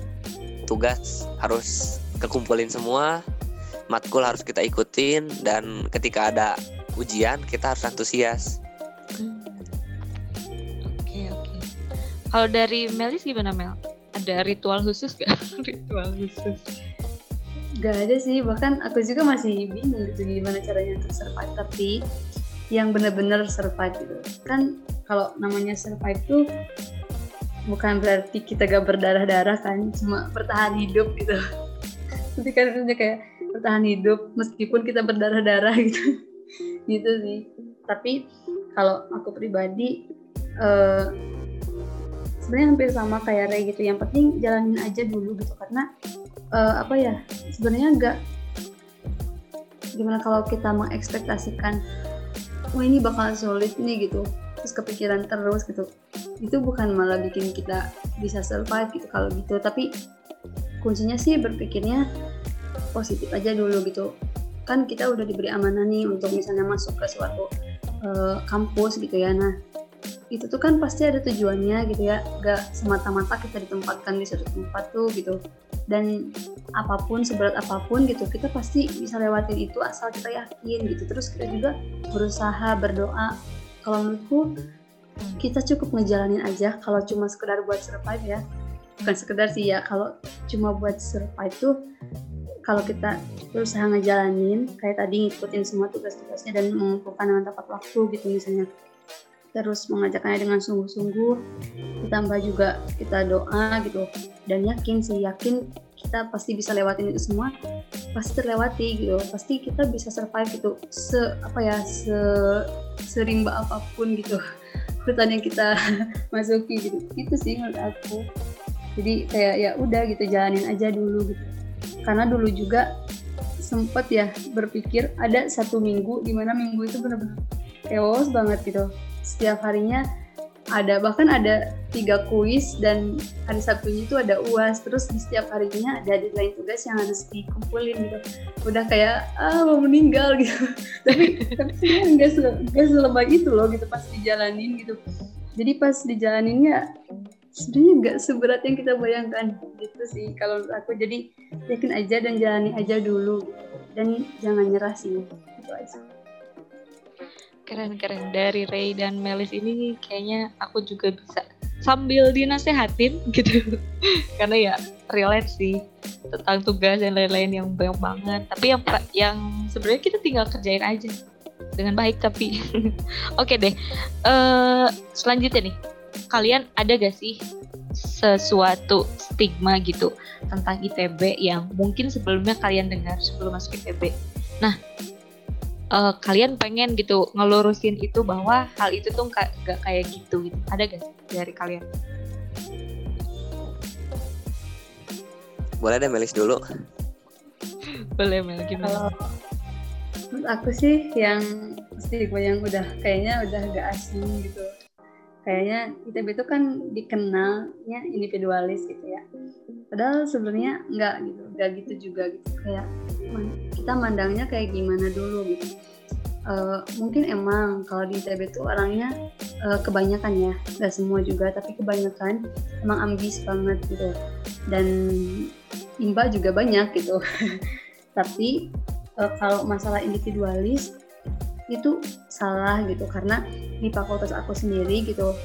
S3: tugas harus kekumpulin semua matkul harus kita ikutin dan ketika ada ujian kita harus antusias.
S1: Hmm. Kalau dari Melis gimana Mel ada ritual khusus gak [laughs] ritual khusus
S2: Gak ada sih, bahkan aku juga masih bingung gitu gimana caranya untuk survive. Tapi yang benar-benar survive gitu. Kan kalau namanya survive tuh bukan berarti kita gak berdarah-darah kan, cuma bertahan hidup gitu. [laughs] Tapi kan maksudnya kayak bertahan hidup meskipun kita berdarah-darah gitu. [laughs] gitu sih. Tapi kalau aku pribadi uh, sebenarnya hampir sama kayak Ray gitu. Yang penting jalanin aja dulu gitu. Karena uh, apa ya sebenarnya enggak gimana kalau kita mengekspektasikan wah ini bakal sulit nih gitu. Terus kepikiran terus gitu. Itu bukan malah bikin kita bisa survive gitu kalau gitu. Tapi kuncinya sih berpikirnya positif aja dulu gitu. Kan kita udah diberi amanah nih untuk misalnya masuk ke suatu uh, kampus gitu ya. Nah itu tuh kan pasti ada tujuannya gitu ya. Gak semata-mata kita ditempatkan di suatu tempat tuh gitu. Dan apa pun seberat apa pun gitu kita pasti bisa lewatin itu asal kita yakin gitu. Terus kita juga berusaha berdoa. Kalau menurutku kita cukup ngejalanin aja kalau cuma sekedar buat survive ya. Bukan sekedar sih ya kalau cuma buat survive tuh kalau kita berusaha ngejalanin kayak tadi ngikutin semua tugas-tugasnya dan mengumpulkan dengan tepat waktu gitu misalnya terus mengajaknya dengan sungguh-sungguh ditambah juga kita doa gitu. Dan yakin sih yakin kita pasti bisa lewatin itu semua pasti terlewati gitu. Pasti kita bisa survive gitu se apa ya se serimba apa pun gitu. [laughs] Hutan yang kita [laughs] masuki gitu. Itu sih menurut aku. Jadi kayak ya udah gitu jalanin aja dulu gitu. Karena dulu juga sempet ya berpikir ada satu minggu di mana minggu itu benar-benar chaos banget gitu setiap harinya ada bahkan ada tiga kuis dan hari Sabtunya itu ada uas. Terus di setiap harinya ada deadline tugas yang harus dikumpulin gitu. Udah kayak ah mau meninggal [laughs] gitu. Tapi tapi nggak nggak selebay itu loh gitu pas dijalanin gitu. Jadi pas dijalaninnya sebenarnya nggak seberat yang kita bayangkan gitu sih kalau aku. Jadi yakin aja dan jalani aja dulu. Dan jangan nyerah sih itu aja
S1: keren-keren dari Ray dan Melis ini kayaknya aku juga bisa sambil dinasehatin [laughs] gitu. Karena ya relate sih tentang tugas dan lain-lain yang banyak banget. Tapi yang yang sebenarnya kita tinggal kerjain aja. Dengan baik tapi. [laughs] Oke okay deh. Uh, selanjutnya nih. Kalian ada gak sih sesuatu stigma gitu tentang ITB yang mungkin sebelumnya kalian dengar sebelum masuk ITB. Nah, uh, kalian pengen gitu ngelurusin itu bahwa hal itu tuh gak, gak kayak gitu gitu. Ada gak sih dari kalian?
S3: Boleh deh Melis dulu. [laughs]
S1: Boleh Mel gimana?
S2: Kalau menurut aku sih yang stigma yang udah kayaknya udah gak asing gitu kayaknya ITB itu kan dikenalnya individualis gitu ya. Padahal sebenarnya nggak gitu nggak gitu juga gitu. Kayak kita mandangnya kayak gimana dulu gitu? Uh, mungkin emang kalau di ITB itu orangnya uh, kebanyakan ya nggak semua juga tapi kebanyakan emang ambis banget gitu. Dan imba juga banyak gitu. [laughs] Tapi uh, kalau masalah individualis itu salah gitu. Karena di fakultas aku sendiri gitu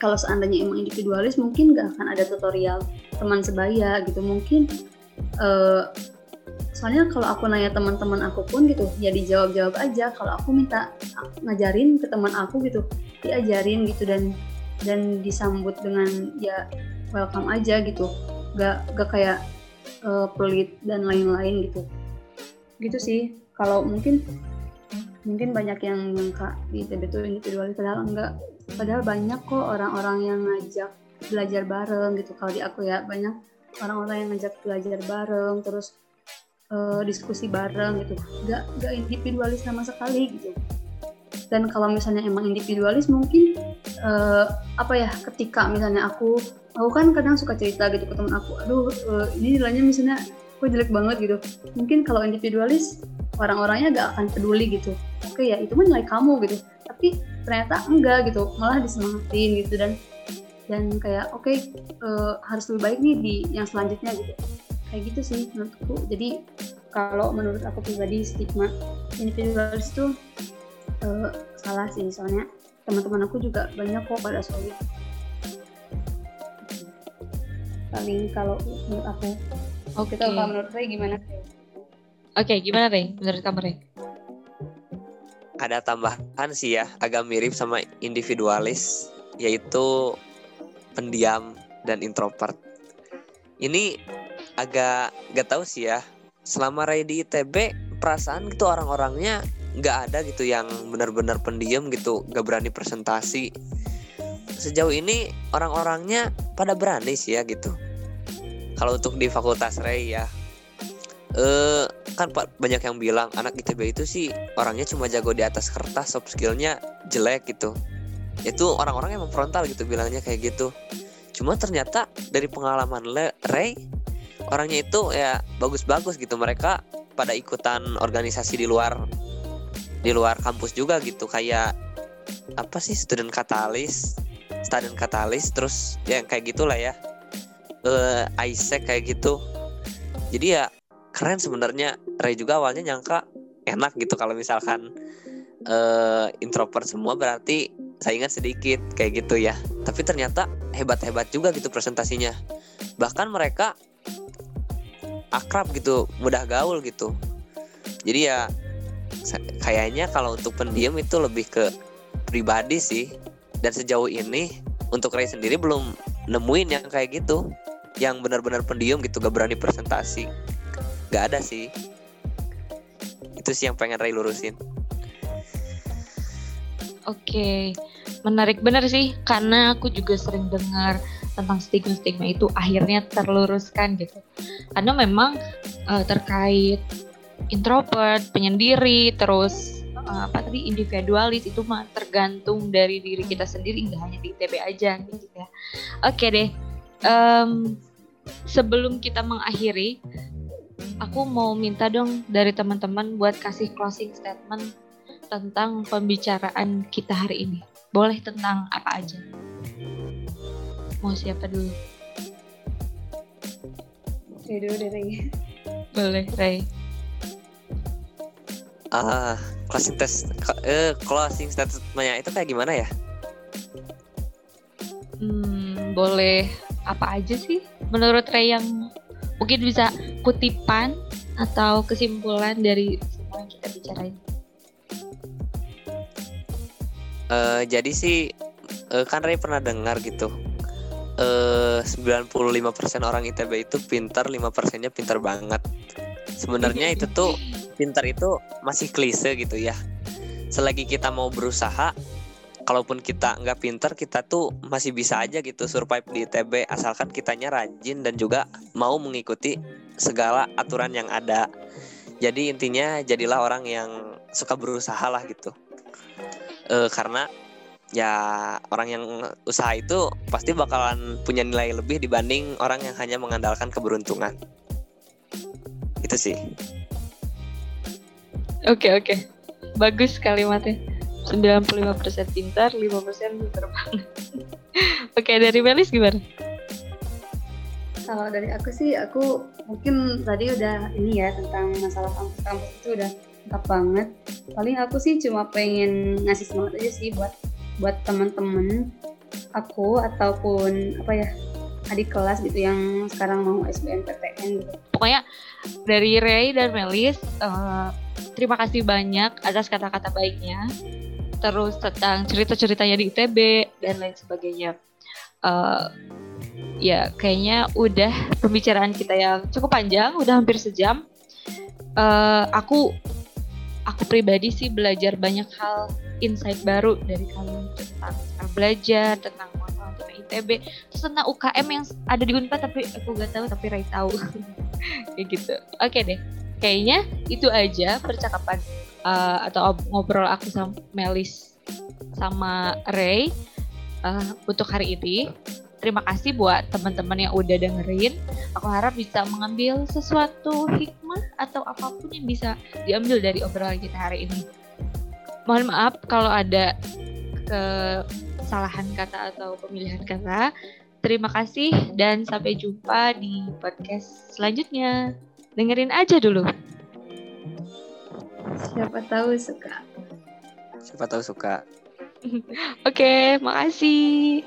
S2: kalau seandainya emang individualis mungkin gak akan ada tutorial teman sebaya gitu. Mungkin uh, soalnya kalau aku nanya teman-teman aku pun gitu ya dijawab-jawab aja. Kalau aku minta ngajarin ke teman aku gitu diajarin gitu dan dan disambut dengan ya welcome aja gitu. Gak gak kayak uh, pelit dan lain-lain gitu. Gitu sih. Kalau mungkin mungkin banyak yang nyangka di ITB itu individualis padahal enggak. Padahal banyak kok orang-orang yang ngajak belajar bareng gitu. Kalau di aku ya banyak orang-orang yang ngajak belajar bareng terus uh, diskusi bareng gitu. Enggak enggak individualis sama sekali gitu. Dan kalau misalnya emang individualis mungkin uh, apa ya ketika misalnya aku aku kan kadang suka cerita gitu ke teman aku aduh uh, ini nilainya misalnya kok jelek banget gitu. Mungkin kalau individualis orang-orangnya gak akan peduli gitu. Oke ya itu mah nilai kamu gitu. Tapi ternyata enggak gitu. Malah disemangatin gitu dan dan kayak oke okay, uh, eh, harus lebih baik nih di yang selanjutnya gitu. Kayak gitu sih menurutku. Jadi kalau menurut aku pribadi stigma individualis itu uh, salah sih. Soalnya teman-teman aku juga banyak kok pada soal itu. Paling kalau menurut aku
S1: Oke. Okay.
S2: kalau menurut saya gimana?
S1: Oke, okay, gimana Rey? Menurut kamu Rey?
S3: Ada tambahan sih ya, agak mirip sama individualis, yaitu pendiam dan introvert. Ini agak gak tahu sih ya. Selama Ray di ITB, perasaan gitu orang-orangnya nggak ada gitu yang benar-benar pendiam gitu, gak berani presentasi. Sejauh ini orang-orangnya pada berani sih ya gitu kalau untuk di fakultas Ray ya eh kan banyak yang bilang anak ITB itu sih orangnya cuma jago di atas kertas soft skillnya jelek gitu. Itu orang-orang yang frontal gitu bilangnya kayak gitu. Cuma ternyata dari pengalaman Le Ray orangnya itu ya bagus-bagus gitu. Mereka pada ikutan organisasi di luar di luar kampus juga gitu. Kayak apa sih student katalis student katalis terus ya kayak gitulah ya uh, Isaac kayak gitu. Jadi ya keren sebenarnya. Ray juga awalnya nyangka enak gitu kalau misalkan uh, introvert semua berarti saingan sedikit kayak gitu ya. Tapi ternyata hebat-hebat juga gitu presentasinya. Bahkan mereka akrab gitu mudah gaul gitu. Jadi ya kayaknya kalau untuk pendiam itu lebih ke pribadi sih. Dan sejauh ini untuk Ray sendiri belum nemuin yang kayak gitu yang benar-benar pendiam gitu gak berani presentasi gak ada sih itu sih yang pengen Ray lurusin
S1: Oke, menarik benar sih karena aku juga sering dengar tentang stigma-stigma itu akhirnya terluruskan gitu. Karena memang uh, terkait introvert, penyendiri, terus uh, apa tadi individualis itu mah tergantung dari diri kita sendiri nggak hanya di ITB aja gitu ya. Oke deh. Um, sebelum kita mengakhiri, aku mau minta dong dari teman-teman buat kasih closing statement tentang pembicaraan kita hari ini. Boleh tentang apa aja? Mau siapa dulu?
S2: Ray dulu deh Ray.
S1: Boleh Ray.
S3: Ah, closing test, uh, closing statementnya itu kayak gimana ya?
S1: Hmm, boleh apa aja sih? Menurut Ray yang mungkin bisa kutipan atau kesimpulan dari semua yang kita bicarain.
S3: Uh, jadi sih uh, kan Ray pernah dengar gitu. Uh, 95% orang ITB itu pintar, 5 persennya pintar banget. Sebenarnya itu tuh pintar itu masih klise gitu ya. Selagi kita mau berusaha, kalaupun kita nggak pintar, kita tuh masih bisa aja gitu survive di ITB asalkan kitanya rajin dan juga mau mengikuti segala aturan yang ada. Jadi intinya jadilah orang yang suka berusaha lah gitu uh, karena ya orang yang usaha itu pasti bakalan punya nilai lebih dibanding orang yang hanya mengandalkan keberuntungan. Itu sih.
S1: Oke, okay, oke. Okay. Bagus kalimatnya. 95% pintar, 5% pintar banget. [laughs] oke, okay, dari Melis gimana?
S2: Kalau dari aku sih, aku mungkin tadi udah ini ya tentang masalah kampus-kampus itu udah lengkap banget paling aku sih cuma pengen ngasih semangat aja sih buat buat teman-teman aku ataupun apa ya adik kelas gitu yang sekarang mau SBMPTN gitu.
S1: Pokoknya dari Ray dan Melis uh, terima kasih banyak atas kata-kata baiknya. Terus tentang cerita-ceritanya di ITB dan lain sebagainya. Uh, ya kayaknya udah pembicaraan kita yang cukup panjang, udah hampir sejam. Uh, aku aku pribadi sih belajar banyak hal insight baru dari kalian tentang belajar tentang masalah tentang ITB terus tentang UKM yang ada di Unpad tapi aku gak tahu tapi Ray tahu [laughs] kayak gitu oke deh kayaknya itu aja percakapan uh, atau ngobrol aku sama Melis sama Ray uh, untuk hari ini terima kasih buat teman-teman yang udah dengerin. Aku harap bisa mengambil sesuatu hikmah atau apa pun yang bisa diambil dari obrolan kita hari ini. Mohon maaf kalau ada kesalahan kata atau pemilihan kata. Terima kasih dan sampai jumpa di podcast selanjutnya. Dengerin aja dulu.
S2: Siapa tahu suka.
S3: Siapa tahu suka. [laughs]
S1: Oke, okay, makasih.